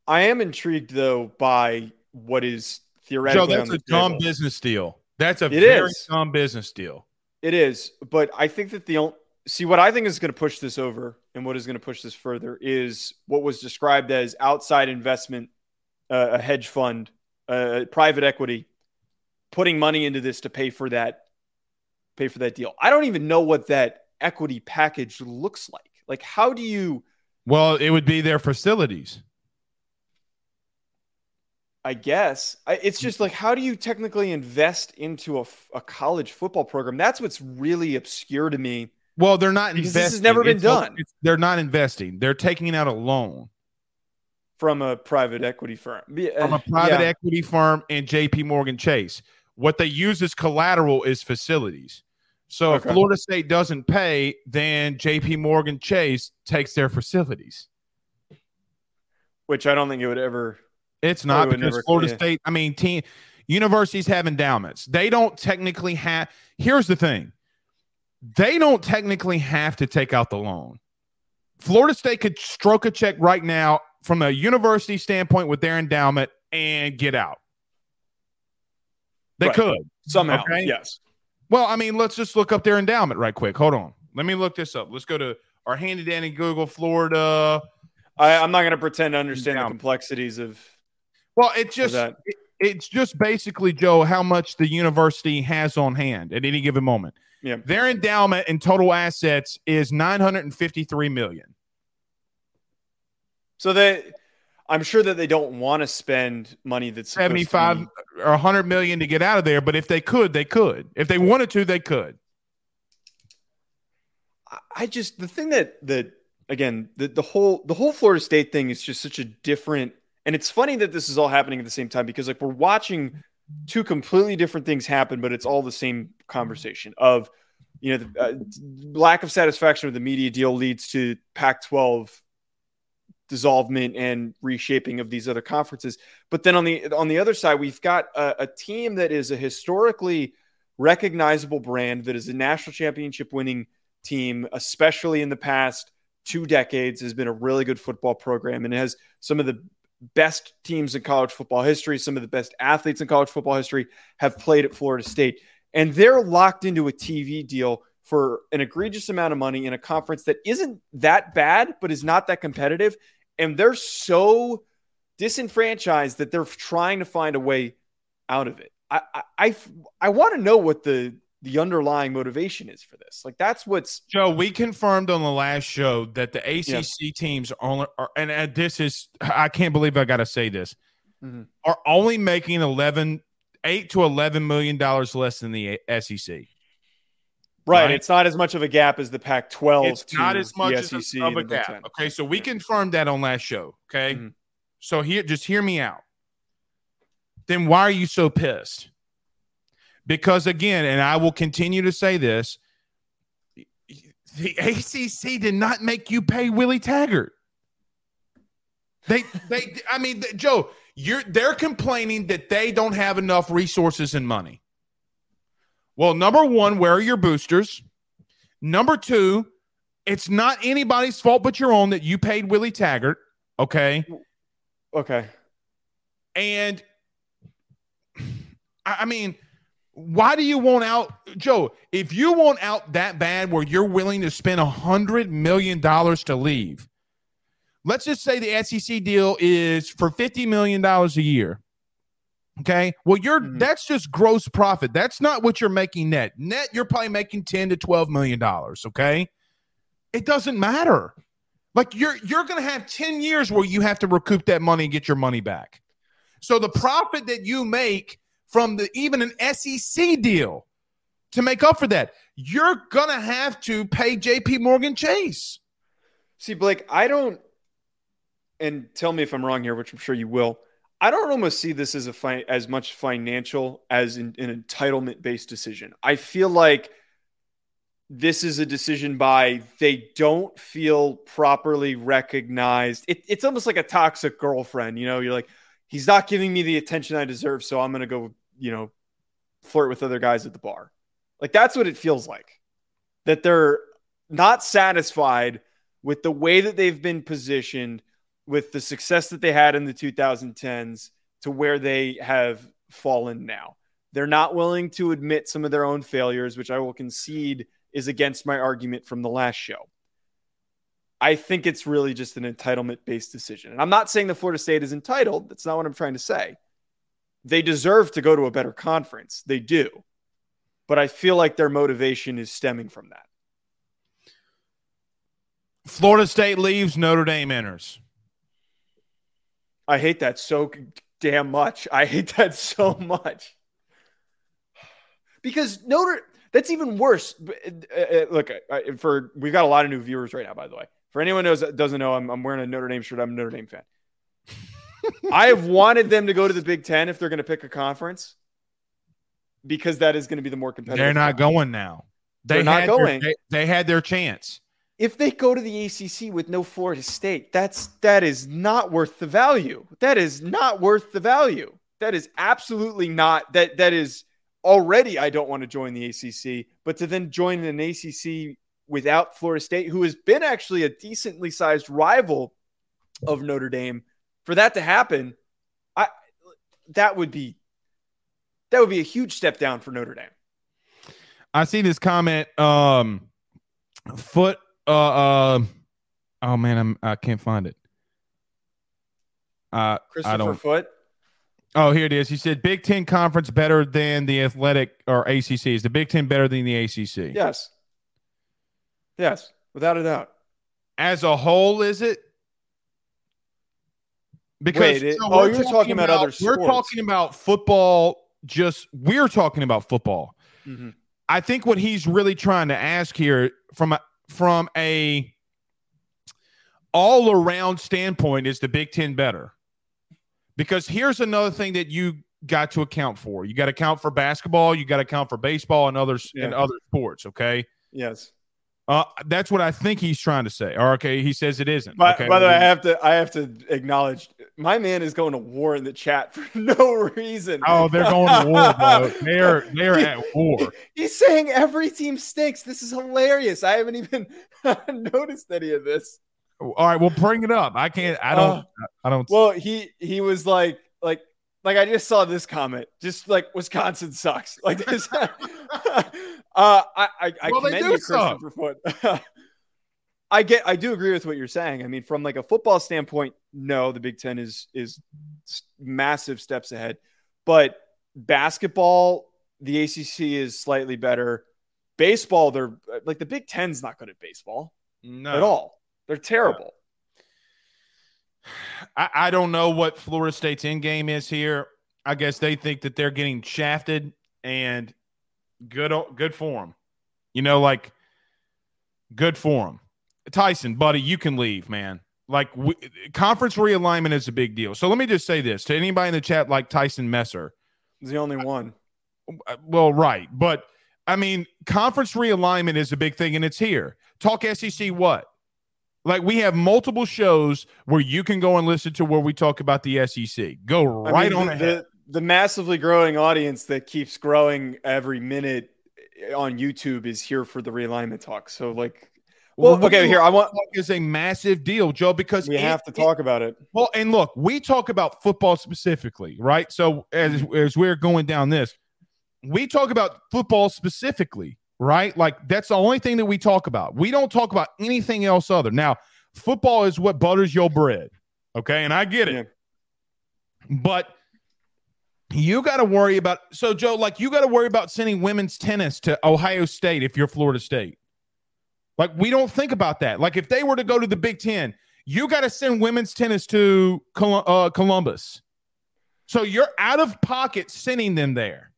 I am intrigued though by what is Joe, theoretically that's on a dumb table. business deal. That's a It very is. dumb business deal. It is, but I think that the on- see what I think is going to push this over and what is going to push this further is what was described as outside investment uh, a hedge fund, uh, private equity, putting money into this to pay for that pay for that deal. I don't even know what that equity package looks like. Like, how do you? Well, it would be their facilities. I guess I, it's just like how do you technically invest into a, a college football program? That's what's really obscure to me. Well, they're not because investing. this has never been It's- done they're not investing. They're taking out a loan from a private equity firm. From a uh, private yeah. equity firm and JP Morgan Chase. What they use as collateral is facilities. So if Florida State doesn't pay, then JP Morgan Chase takes their facilities. which I don't think it would ever. It's not because never- Florida yeah. State, I mean, team universities have endowments. They don't technically have here's the thing. They don't technically have to take out the loan. Florida State could stroke a check right now from a university standpoint with their endowment and get out. They Right. could. Somehow, Okay. yes. Well, I mean, let's just look up their endowment right quick. Hold on. Let me look this up. Let's go to our handy dandy Google Florida. I, I'm not going to pretend to understand the complexities of, Well, it of just that. it- it's just basically Joe how much the university has on hand at any given moment. Yeah. Their endowment and total assets is 953 million. So they, I'm sure that they don't want to spend money that's supposed to 75 be- or 100 million to get out of there, but if they could, they could. If they wanted to, they could. I- I just the thing that that again the the whole the whole Florida State thing is just such a different and it's funny that this is all happening at the same time because like we're watching two completely different things happen but it's all the same conversation of you know the uh, lack of satisfaction with the media deal leads to Pac-12 dissolvement and reshaping of these other conferences. But then on the on the other side we've got a, a team that is a historically recognizable brand that is a national championship winning team, especially in the past two decades, has been a really good football program and has some of the best teams in college football history. Some of the best athletes in college football history have played at Florida State. And they're locked into a TV deal for an egregious amount of money in a conference that isn't that bad, but is not that competitive. And they're so disenfranchised that they're trying to find a way out of it. I I, I, want to know what the the underlying motivation is for this. Like that's what's Joe, we confirmed on the last show that the ACC teams are only, are, and, and this is, I can't believe I got to say this, Mhm. are only making 11, 8 to 11 million dollars less than the SEC. right. Right. It's not as much of a gap as the Pac-12. It's to not as much as a, of a gap. Okay, so we confirmed that on last show. Okay, Mhm. so here, just hear me out. Then why are you so pissed? Because again, and I will continue to say this: the ACC did not make you pay Willie Taggart. They, they, I mean, Joe, you're they're complaining that they don't have enough resources and money. Well, number one, where are your boosters? Number two, it's not anybody's fault but your own that you paid Willie Taggart. Okay. Okay. And I I mean, why do you want out, Joe? If you want out that bad where you're willing to spend a hundred million dollars to leave, let's just say the SEC deal is for fifty million dollars a year. Okay. Well, you're Mhm. that's just gross profit. That's not what you're making net. Net, you're probably making 10 to 12 million dollars. Okay. It doesn't matter. Like you're you're gonna have 10 years where you have to recoup that money and get your money back. So the profit that you make from the even an SEC deal to make up for that, you're gonna have to pay JP Morgan Chase. See, Blake, I don't, and tell me if I'm wrong here, which I'm sure you will. I don't almost see this as a fi- as much financial as in, an entitlement based decision. I feel like this is a decision by they don't feel properly recognized. It, it's almost like a toxic girlfriend. You know, you're like, he's not giving me the attention I deserve, so I'm going to go, you know, flirt with other guys at the bar. Like that's what it feels like. That they're not satisfied with the way that they've been positioned, with the success that they had in the 2010s to where they have fallen now. They're not willing to admit some of their own failures, which I will concede is against my argument from the last show. I think it's really just an entitlement based decision. And I'm not saying the Florida State is entitled. That's not what I'm trying to say. They deserve to go to a better conference. They do. But I feel like their motivation is stemming from that. Florida State leaves, Notre Dame enters. I hate that so damn much. I hate that so much. Because Notre that's even worse. Uh, uh, look, for we've got a lot of new viewers right now, by the way. For anyone knows doesn't know, I'm, I'm wearing a Notre Dame shirt. I'm a Notre Dame fan. I have wanted them to go to the Big Ten if they're going to pick a conference, because that is going to be the more competitive. They're not conference. going now. They are not going. Their, they, they had their chance. If they go to the ACC with no Florida State, that's that is not worth the value. That is not worth the value. That is absolutely not that that is already I don't want to join the ACC, but to then join an ACC without Florida State, who has been actually a decently sized rival of Notre Dame, for that to happen, I that would be that would be a huge step down for Notre Dame. I see this comment. Um, foot. Uh, uh oh man, I'm I can't find it. Uh, Christopher I don't, Foot. Oh, here it is. He said Big Ten conference better than the athletic or ACC. Is the Big Ten better than the ACC? Yes. Yes, without a doubt. As a whole, is it? Because Wait, it, oh, you're talking, talking about, about, other sports. We're talking about football. Just we're talking about football. Mm-hmm. I think what he's really trying to ask here, from a from a all around standpoint, is the Big Ten better? Because here's another thing that you got to account for. You got to account for basketball, you got to account for baseball and others yeah. and other sports, okay? Yes. Uh, that's what I think he's trying to say. Or okay, he says it isn't. By, okay? by the way, I have to I have to acknowledge my man is going to war in the chat for no reason. Oh, they're going to war, bro. They're they're at war. He's saying every team stinks. This is hilarious. I haven't even noticed any of this. All right, well, bring it up. I can't. I don't. Uh, I don't. Well, he he was like like like I just saw this comment. Just like Wisconsin sucks. Like this. uh, I I, I well, commend you, Christopher Foot. I get. I do agree with what you're saying. I mean, from like a football standpoint, no, the Big Ten is is massive steps ahead. But basketball, the ACC is slightly better. Baseball, they're like the Big Ten's not good at baseball no. at all. They're terrible. I, I don't know what Florida State's end game is here. I guess they think that they're getting shafted and good good for them. You know, like good for them. Tyson, buddy, you can leave, man. Like we, conference realignment is a big deal. So let me just say this to anybody in the chat, like Tyson Messer, He's the only one. Uh, well, right, but I mean, conference realignment is a big thing, and it's here. Talk SEC what? Like we have multiple shows where you can go and listen to where we talk about the SEC. Go right I mean, on the, ahead. The, the massively growing audience that keeps growing every minute on YouTube is here for the realignment talk. So like well, okay, here I want is a massive deal, Joe, because we it, have to talk it, about it. Well, and look, we talk about football specifically, right? So as as we're going down this, we talk about football specifically right? Like that's the only thing that we talk about. We don't talk about anything else other. Now, football is what butters your bread. Okay. And I get it. Yeah. But you got to worry about so Joe, like you got to worry about sending women's tennis to Ohio State if you're Florida State. Like we don't think about that. Like if they were to go to the Big Ten, you got to send women's tennis to uh, Columbus. So you're out of pocket sending them there.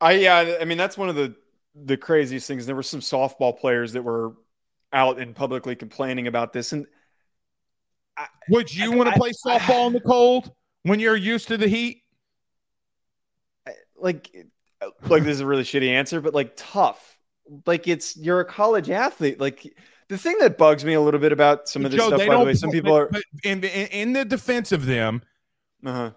I yeah, I mean that's one of the the craziest things. There were some softball players that were out and publicly complaining about this. And I, would you want to play softball I, in the cold when you're used to the heat? Like, like this is a really shitty answer, but like tough. Like it's you're a college athlete. Like the thing that bugs me a little bit about some of this Joe, stuff, by the way, some people are in, in, in the defense of them. Uh-huh.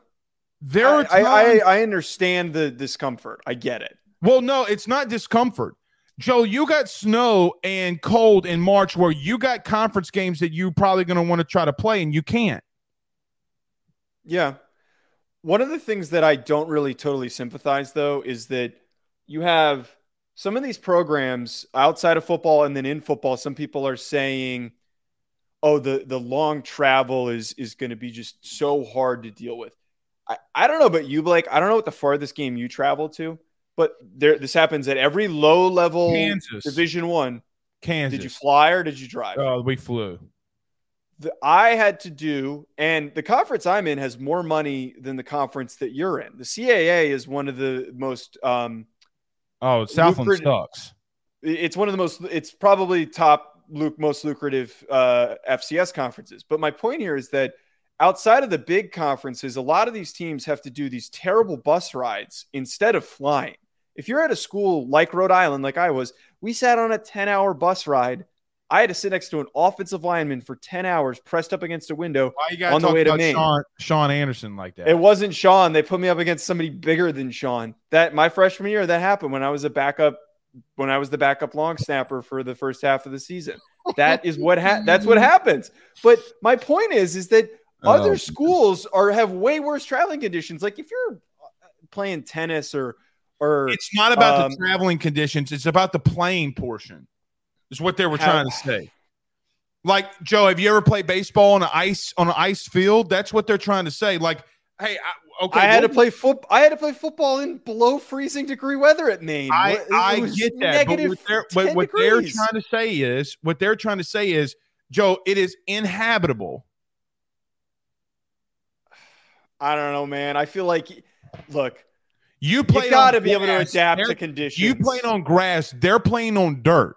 There are I, I, I understand the discomfort. I get it. Well, no, it's not discomfort. Joe, you got snow and cold in March where you got conference games that you probably going to want to try to play and you can't. Yeah. One of the things that I don't really totally sympathize though is that you have some of these programs outside of football and then in football, some people are saying, "Oh, the the long travel is is going to be just so hard to deal with." I, I don't know about you, Blake. I don't know what the farthest game you travel to, but there this happens at every low level Kansas. Division One. Kansas. Did you fly or did you drive? Oh, we flew. the, I had to do, and the conference I'm in has more money than the conference that you're in. The CAA is one of the most, um, Oh, Southland Lucrative- sucks. it's one of the most, it's probably top, Luke most lucrative uh, FCS conferences. But my point here is that outside of the big conferences, a lot of these teams have to do these terrible bus rides instead of flying. If you're at a school like Rhode Island, like I was, we sat on a 10 hour bus ride. I had to sit next to an offensive lineman for 10 hours pressed up against a window Why you On the way to Maine. Sean, Sean Anderson like that? It wasn't Sean. They put me up against somebody bigger than Sean. That my freshman year, that happened when I was a backup, when I was the backup long snapper for the first half of the season. That is what ha- that's what happens. But my point is, is that Other schools are have way worse traveling conditions. Like if you're playing tennis or or It's not about Um, the traveling conditions. It's about the playing portion. Is what they were How- trying to say. Like Joe, have you ever played baseball on an ice on an ice field? That's what they're trying to say. Like, hey, I, okay, I had to play foot. I had to play football in below freezing degree weather at Maine. I, I get that, but what they're, 10 but what they're trying to say is what they're trying to say is, Joe, it is inhabitable. I don't know, man. I feel like, look, You play you got to be able to adapt to They're- conditions. You playing on grass, they're playing on dirt.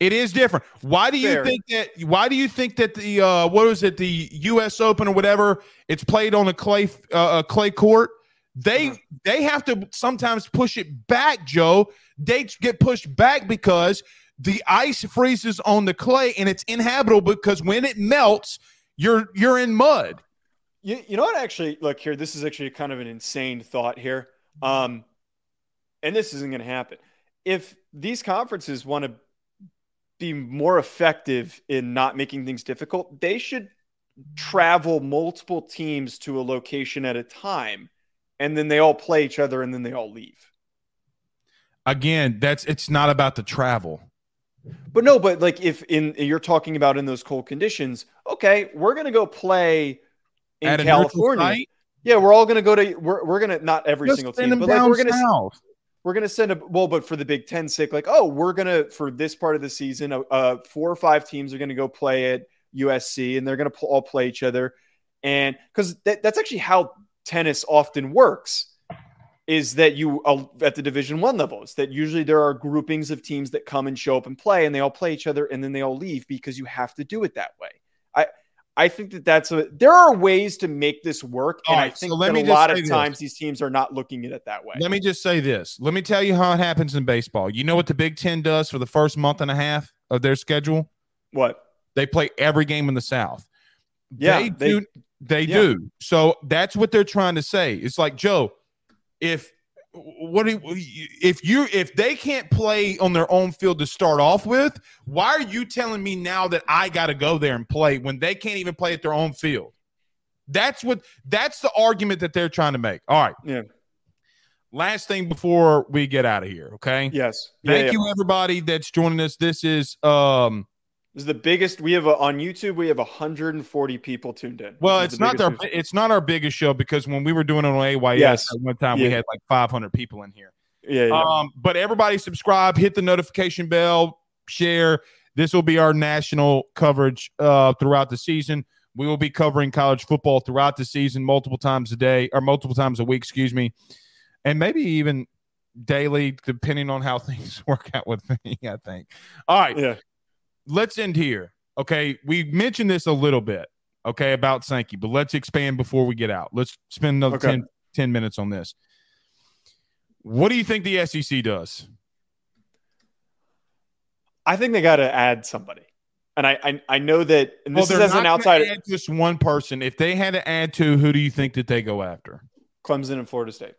It is different. Why do you Fair. think that? Why do you think that the uh, what was it, the U.S. Open or whatever? It's played on a clay uh, a clay court. They Uh-huh. they have to sometimes push it back, Joe. They get pushed back because the ice freezes on the clay and it's inhabitable because when it melts, you're you're in mud. You, you know what? Actually, look here. This is actually kind of an insane thought here. Um, and this isn't going to happen. If these conferences want to be more effective in not making things difficult, they should travel multiple teams to a location at a time, and then they all play each other, and then they all leave. Again, that's it's not about the travel. But no, but like if in you're talking about in those cold conditions, okay, we're gonna go play in At California. Yeah, we're all gonna go to we're, we're gonna not every just single team, but like we're gonna south. we're gonna send a well, but for the Big Ten sake, like oh, we're gonna for this part of the season, uh, uh four or five teams are gonna go play at USC, and they're gonna all play each other, and because that, that's actually how tennis often works. Is that you uh, at the Division One level? Is that usually there are groupings of teams that come and show up and play, and they all play each other, and then they all leave because you have to do it that way. I I think that that's a there are ways to make this work, and All I think so let that me a lot of this. times these teams are not looking at it that way. Let me just say this. Let me tell you how it happens in baseball. You know what the Big Ten does for the first month and a half of their schedule? What? They play every game in the South. Yeah, they, they- do. They yeah. do. So that's what they're trying to say. It's like Joe, if what do you, if you if they can't play on their own field to start off with, why are you telling me now that I got to go there and play when they can't even play at their own field? That's what that's the argument that they're trying to make. All right. Yeah. Last thing before we get out of here, okay? Yes. Thank yeah. you everybody that's joining us. This is um This is the biggest. We have a, on YouTube. We have 140 people tuned in. well, it's not our biggest- it's not our biggest show because when we were doing it on AYS Yes. at one time we had like 500 people in here. Yeah, yeah. Um but everybody subscribe, hit the notification bell, share. This will be our national coverage uh throughout the season. We will be covering college football throughout the season multiple times a day or multiple times a week, excuse me. And maybe even daily depending on how things work out with me, I think. All right. yeah. Let's end here. Okay. We mentioned this a little bit, okay, about Sankey, but let's expand before we get out. Let's spend another Okay. 10, 10 minutes on this. What do you think the SEC does? I think they got to add somebody, and I, I I know that. And this Well, is as an outsider. just one person. If they had to add two, who do you think that they go after? Clemson and Florida State.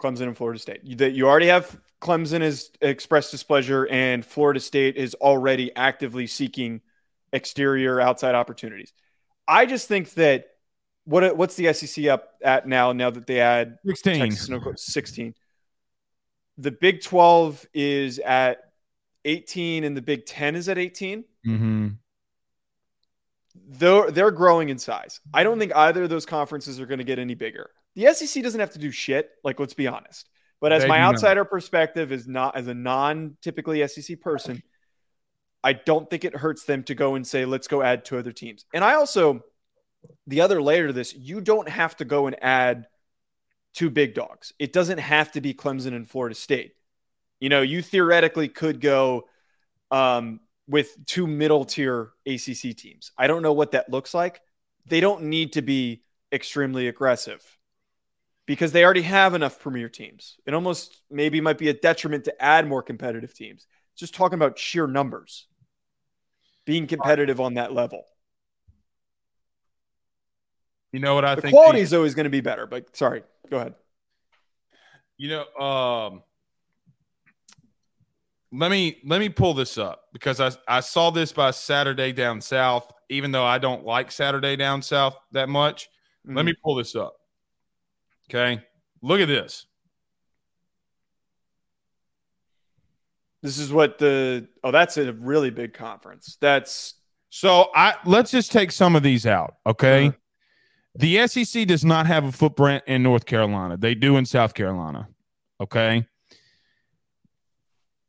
Clemson and Florida State. You, you already have Clemson has expressed displeasure, and Florida State is already actively seeking exterior outside opportunities. I just think that what what's the SEC up at now? Now that they add 16. Texas Oklahoma, 16. The Big 12 is at 18 and the Big 10 is at 18. Mm-hmm. They're, they're growing in size. I don't think either of those conferences are going to get any bigger. The SEC doesn't have to do shit. Like, let's be honest. But as They my not. outsider perspective is not as a non typically SEC person, I don't think it hurts them to go and say, let's go add two other teams. And I also, the other layer to this, you don't have to go and add two big dogs. It doesn't have to be Clemson and Florida State. You know, you theoretically could go um, with two middle tier ACC teams. I don't know what that looks like. They don't need to be extremely aggressive because they already have enough premier teams. It almost maybe might be a detriment to add more competitive teams. Just talking about sheer numbers, being competitive on that level. You know what I The think? quality is always going to be better, but sorry, go ahead. You know, um, let me let me pull this up because I I saw this by Saturday down south. Even though I don't like Saturday down south that much, let me pull this up. Okay, look at this. This is what the oh, that's a really big conference. That's So I let's just take some of these out. Okay, Uh-huh. the SEC does not have a footprint in North Carolina. They do in South Carolina. Okay.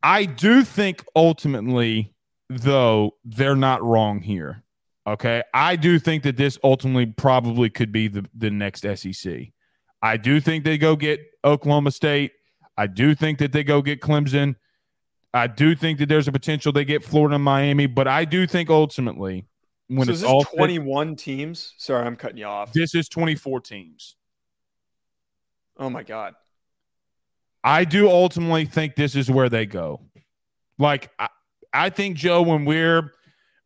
I do think ultimately, though, they're not wrong here. Okay. I do think that this ultimately probably could be the, the next SEC. I do think they go get Oklahoma State. I do think that they go get Clemson. I do think that there's a potential they get Florida and Miami, but I do think ultimately when so it's all said- 21 teams. Sorry, I'm cutting you off. this is 24 teams. Oh my god. I do ultimately think this is where they go. Like I, I think Joe, when we're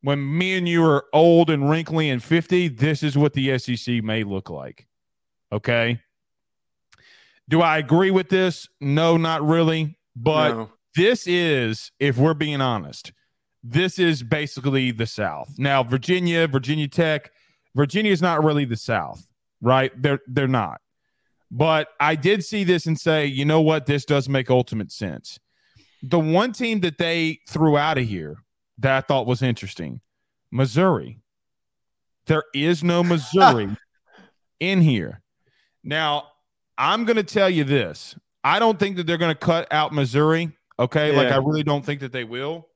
when me and you are old and wrinkly and 50, this is what the SEC may look like. Okay. Do I agree with this? No, not really. But No. this is, if we're being honest, this is basically the South. Now, Virginia, Virginia Tech, Virginia is not really the South, right? They're they're not. But I did see this and say, you know what, this does make ultimate sense. The one team that they threw out of here that I thought was interesting, Missouri. There is no Missouri in here. Now, I'm going to tell you this. I don't think that they're going to cut out Missouri. Okay. Like, I really don't think that they will.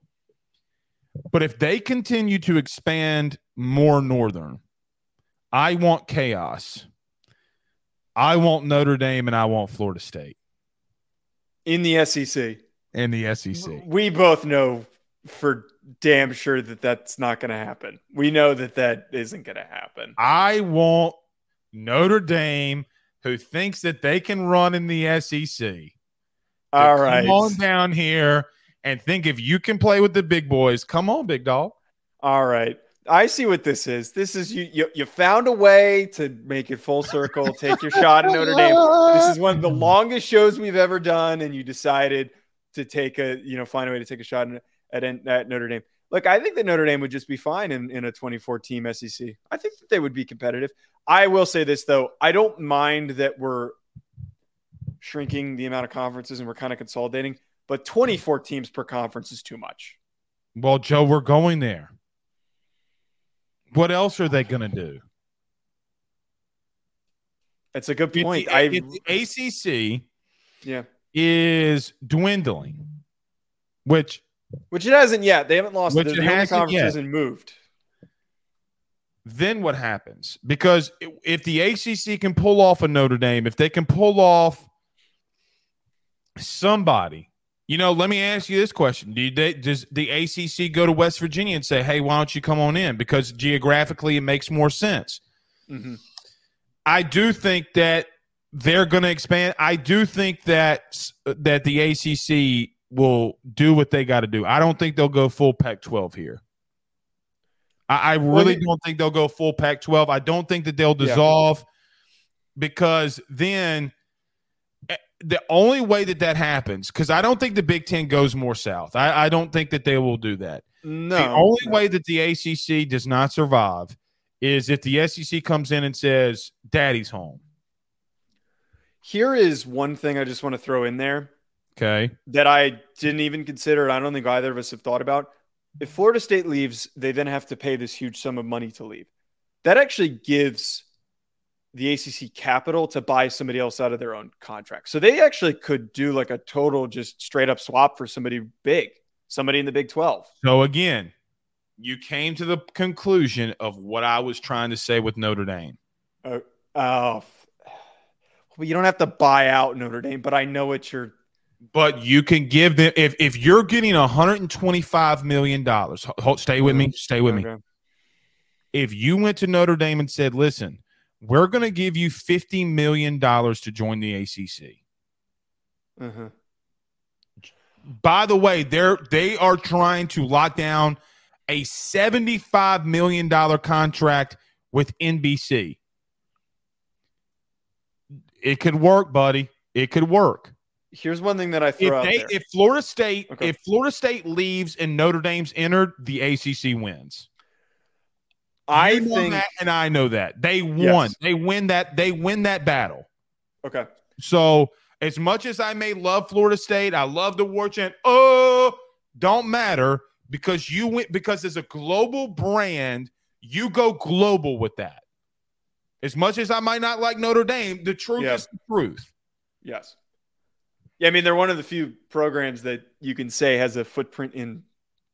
But if they continue to expand more northern, I want chaos. I want Notre Dame and I want Florida State In the SEC. In the SEC. We both know for damn sure that that's not going to happen. We know that that isn't going to happen. I want Notre Dame, who thinks that they can run in the SEC. All right. Come on down here and think if you can play with the big boys, come on, big dog. All right. I see what this is. This is you, you you found a way to make it full circle, take your shot at Notre Dame. This is one of the longest shows we've ever done, and you decided to take a, you know, find a way to take a shot at, at, at Notre Dame. Look, I think that Notre Dame would just be fine in, in a 24 team SEC. I think that they would be competitive. I will say this though, I don't mind that we're shrinking the amount of conferences and we're kind of consolidating, but 24 teams per conference is too much. Well, Joe, we're going there. What else are they going to do? That's a good point. the- ACC yeah. is dwindling, which Which it hasn't yet. They haven't lost. Which the, only hasn't conference yet. hasn't moved. then what happens? Because if the ACC can pull off a Notre Dame, if they can pull off somebody, you know, let me ask you this question: Do they, does the ACC go to West Virginia and say, "Hey, why don't you come on in?" Because geographically, it makes more sense. Mhm. I do think that they're going to expand. I do think that that the ACC will do what they got to do. I don't think they'll go full Pac-12 here. I, I really you- don't think they'll go full Pac-12. I don't think that they'll Yeah. dissolve because then eh, the only way that that happens because I don't think the Big Ten goes more south. I, I don't think that they will do that. No. The only no. way that the ACC does not survive is if the SEC comes in and says, Daddy's home. Here is one thing I just want to throw in there Okay. that I didn't even consider, and I don't think either of us have thought about. If Florida State leaves, they then have to pay this huge sum of money to leave. That actually gives the ACC capital to buy somebody else out of their own contract. So they actually could do like a total just straight up swap for somebody big, somebody in the Big 12. So again, you came to the conclusion of what I was trying to say with Notre Dame. Oh, oh. Well, you don't have to buy out Notre Dame, but I know what you're But you can give them if if you're getting 125 million dollars. Stay with me. Stay with me. If you went to Notre Dame and said, "Listen, we're going to give you 50 million dollars to join the ACC." Uh-huh. By the way, they're they are trying to lock down a 75 million dollar contract with NBC. It could work, buddy. It could work. Here's one thing that I If, throw out there. if Florida State Okay. if Florida State leaves and Notre Dame's entered, the ACC wins. I You know think that, and I know that they won. Yes. They win that. They win that battle. okay. So as much as I may love Florida State, I love the war chant. Oh, don't matter because you went because as a global brand, you go global with that. As much as I might not like Notre Dame, the truth Yeah. is the truth. Yes. Yeah, I mean they're one of the few programs that you can say has a footprint in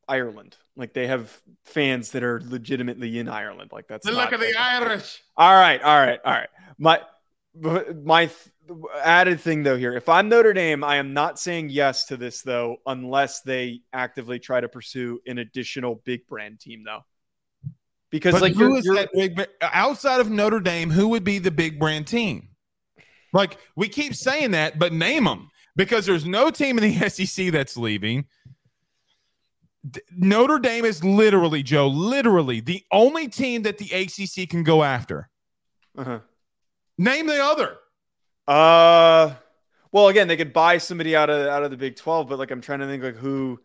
Ireland. Like they have fans that are legitimately in Ireland. Like that's the look not like- Irish. All right, all right, all right. My my th- added thing though here, if I'm Notre Dame, I am not saying yes to this though, unless they actively try to pursue an additional big brand team though. Because But like who you're, is you're- that big outside of Notre Dame? Who would be the big brand team? Like we keep saying that, but name them because there's no team in the SEC that's leaving. Notre Dame is literally Joe, literally the only team that the ACC can go after. uh-huh. Name the other. uh well again, they could buy somebody out of out of the Big 12, but like I'm trying to think like who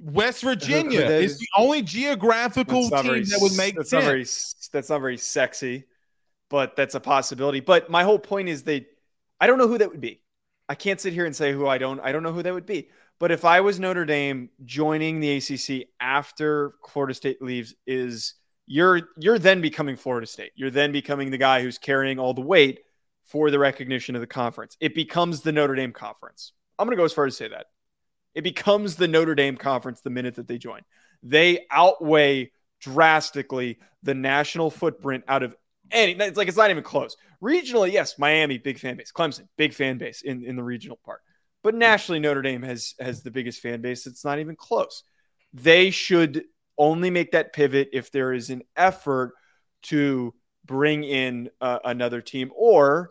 West Virginia that is is- the only geographical team very that would make that's sense. not very that's not very sexy, but that's a possibility. But my whole point is they I don't know who that would be. I can't sit here and say who I don't I don't know who that would be. But if I was Notre Dame joining the ACC after Florida State leaves is you're you're then becoming Florida State. You're then becoming the guy who's carrying all the weight for the recognition of the conference. It becomes the Notre Dame conference. I'm going to go as far as to say that. It becomes the Notre Dame conference the minute that they join. They outweigh drastically the national footprint out of any. It's like it's not even close. Regionally, yes, Miami big fan base, Clemson big fan base in, in the regional part, but nationally, Notre Dame has has the biggest fan base. It's not even close. They should only make that pivot if there is an effort to bring in uh, another team or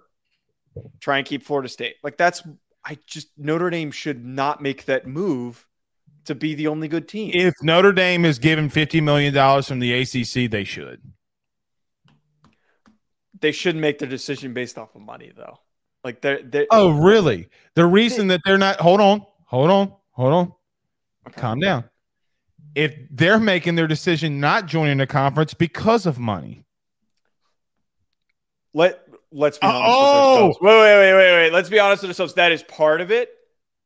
try and keep Florida State. Like that's I just Notre Dame should not make that move to be the only good team. If Notre Dame is given $50 million from the ACC, they should. They shouldn't make their decision based off of money though. Like they're, they're Oh, really? The reason that they're not, hold on, hold on, hold on, okay. calm down. If they're making their decision not joining the conference because of money, Let let's be honest oh! with ourselves. Wait, wait, wait, wait, wait. Let's be honest with ourselves. That is part of it,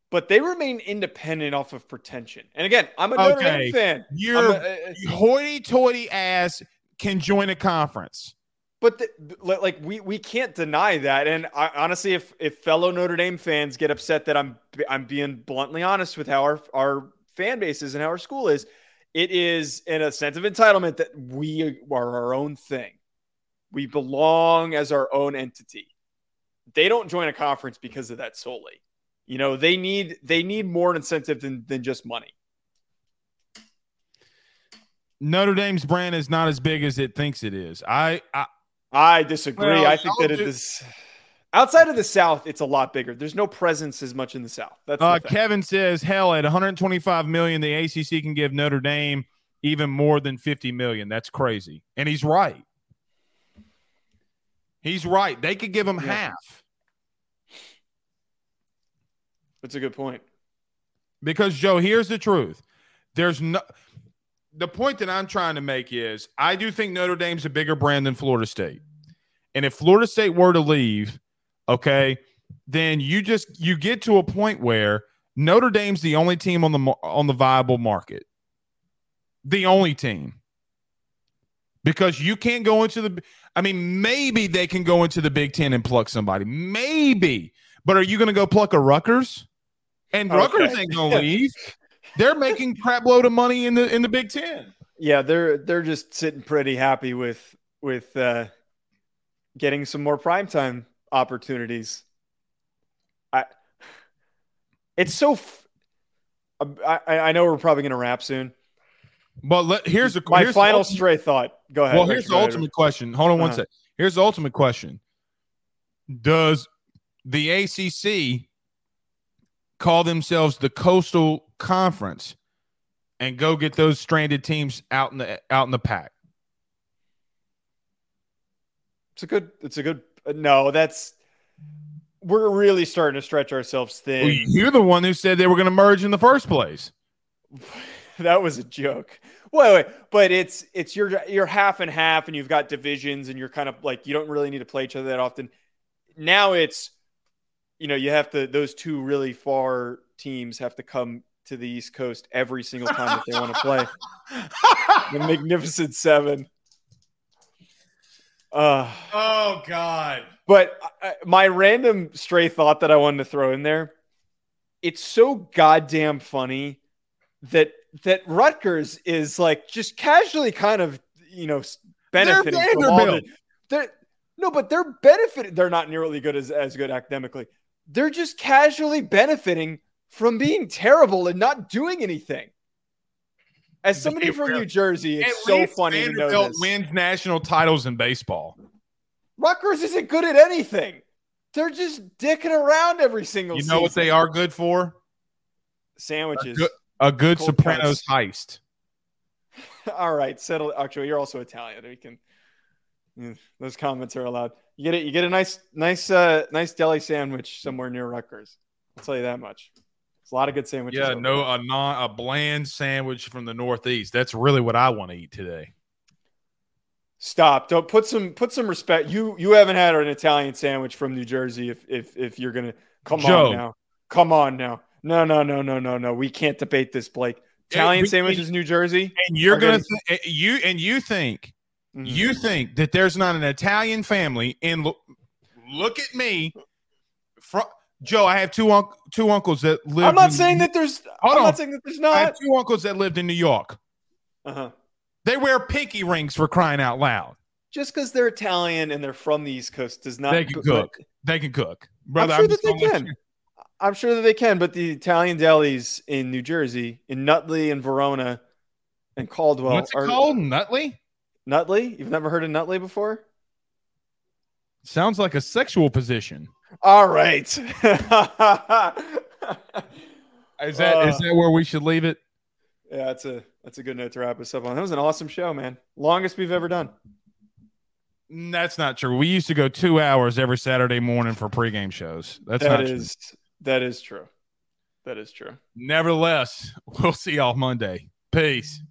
but they remain independent off of pretension. And again, I'm a Notre Okay. Dame fan. Your uh, hoity-toity ass can join a conference. But the, like we we can't deny that. And I, honestly, if if fellow Notre Dame fans get upset that I'm I'm being bluntly honest with how our our fan base is and how our school is, it is in a sense of entitlement that we are our own thing. We belong as our own entity. They don't join a conference because of that solely. You know, they need they need more incentive than than just money. Notre Dame's brand is not as big as it thinks it is. I, I I disagree. Well, I think that it is outside of the South, it's a lot bigger. There's no presence as much in the South. That's Uh, thing. Kevin says, "Hell, at 125 million, the ACC can give Notre Dame even more than 50 million. That's crazy." And he's right. He's right. They could give him Yeah. half That's a good point. because Joe. Here's the truth. There's no. The point that I'm trying to make is I do think Notre Dame's a bigger brand than Florida State. And if Florida State were to leave, okay, then you just you get to a point where Notre Dame's the only team on the on the viable market. The only team. Because you can't go into the I mean maybe they can go into the Big 10 and pluck somebody. Maybe. But are you going to go pluck a Rutgers? And Okay. Rutgers ain't going to leave. They're making crap load of money in the in the Big 10. Yeah, they're they're just sitting pretty happy with with uh, getting some more primetime opportunities. I it's so. F- I I know we're probably going to wrap soon. But let, here's the question. My here's final ultimate- stray thought. Go ahead. Well, here's the ultimate question. Hold on one Uh-huh. sec. Here's the ultimate question. Does the ACC call themselves the Coastal Conference and go get those stranded teams out in the out in the pack? It's a good. It's a good. No, that's. We're really starting to stretch ourselves thin. Well, you're the one who said they were going to merge in the first place. that was a joke. Wait, wait, but it's it's you're you're half and half, and you've got divisions, and you're kind of like you don't really need to play each other that often. Now it's, you know, you have to those two really far teams have to come to the East Coast every single time that they want to play. The Magnificent Seven. Uh, oh God! but I, my random stray thought that I wanted to throw in there, it's so goddamn funny that that Rutgers is like just casually kind of you know benefiting from all the, no, but they're benefiting. They're not nearly good as as good academically. They're just casually benefiting from being terrible and not doing anything. As somebody from. New Jersey, it's so funny to know this. wins national titles in baseball. Rutgers isn't good at anything. They're just dicking around every single You know what they are good for? Sandwiches. Good- A good Sopranos heist. All right, settle. Actually, you're also Italian. We can. Mm, Those comments are allowed. You get it. You get a nice, nice, uh, nice deli sandwich somewhere near Rutgers. I'll tell you that much. It's a lot of good sandwiches. Yeah, no, there. a non a bland sandwich from the Northeast. That's really what I want to eat today. Stop. Don't put some put some respect. You you haven't had an Italian sandwich from New Jersey. If if if you're gonna come Joe. on now, come on now. No no no no no no. We can't debate this, Blake. Italian we- sandwiches, New Jersey. And you're gonna gonna- th- you and you think Mhm. you think that there's not an Italian family and look, look at me, Joe. I have two un- two uncles that live. I'm not in- saying that there's. I'm on. not saying that there's not. I have two uncles that lived in New York. Uh-huh. They wear pinky rings for crying out loud. Just because they're Italian and they're from the East Coast does not. They can cook. They can cook, brother. I'm sure that they can. you- I'm sure that they can, but the Italian delis in New Jersey, in Nutley and Verona, and Caldwell What's it are called? Nutley. Nutley. You've never heard of Nutley before? Sounds like a sexual position. All right. Is that is Uh, that where we should leave it? yeah, that's a that's a good note to wrap us up on. That was an awesome show, man. Longest we've ever done. Mm, That's not true. We used to go two hours every Saturday morning for pregame shows. That's That not true. that is true. That is true. Nevertheless, we'll see y'all Monday. Peace.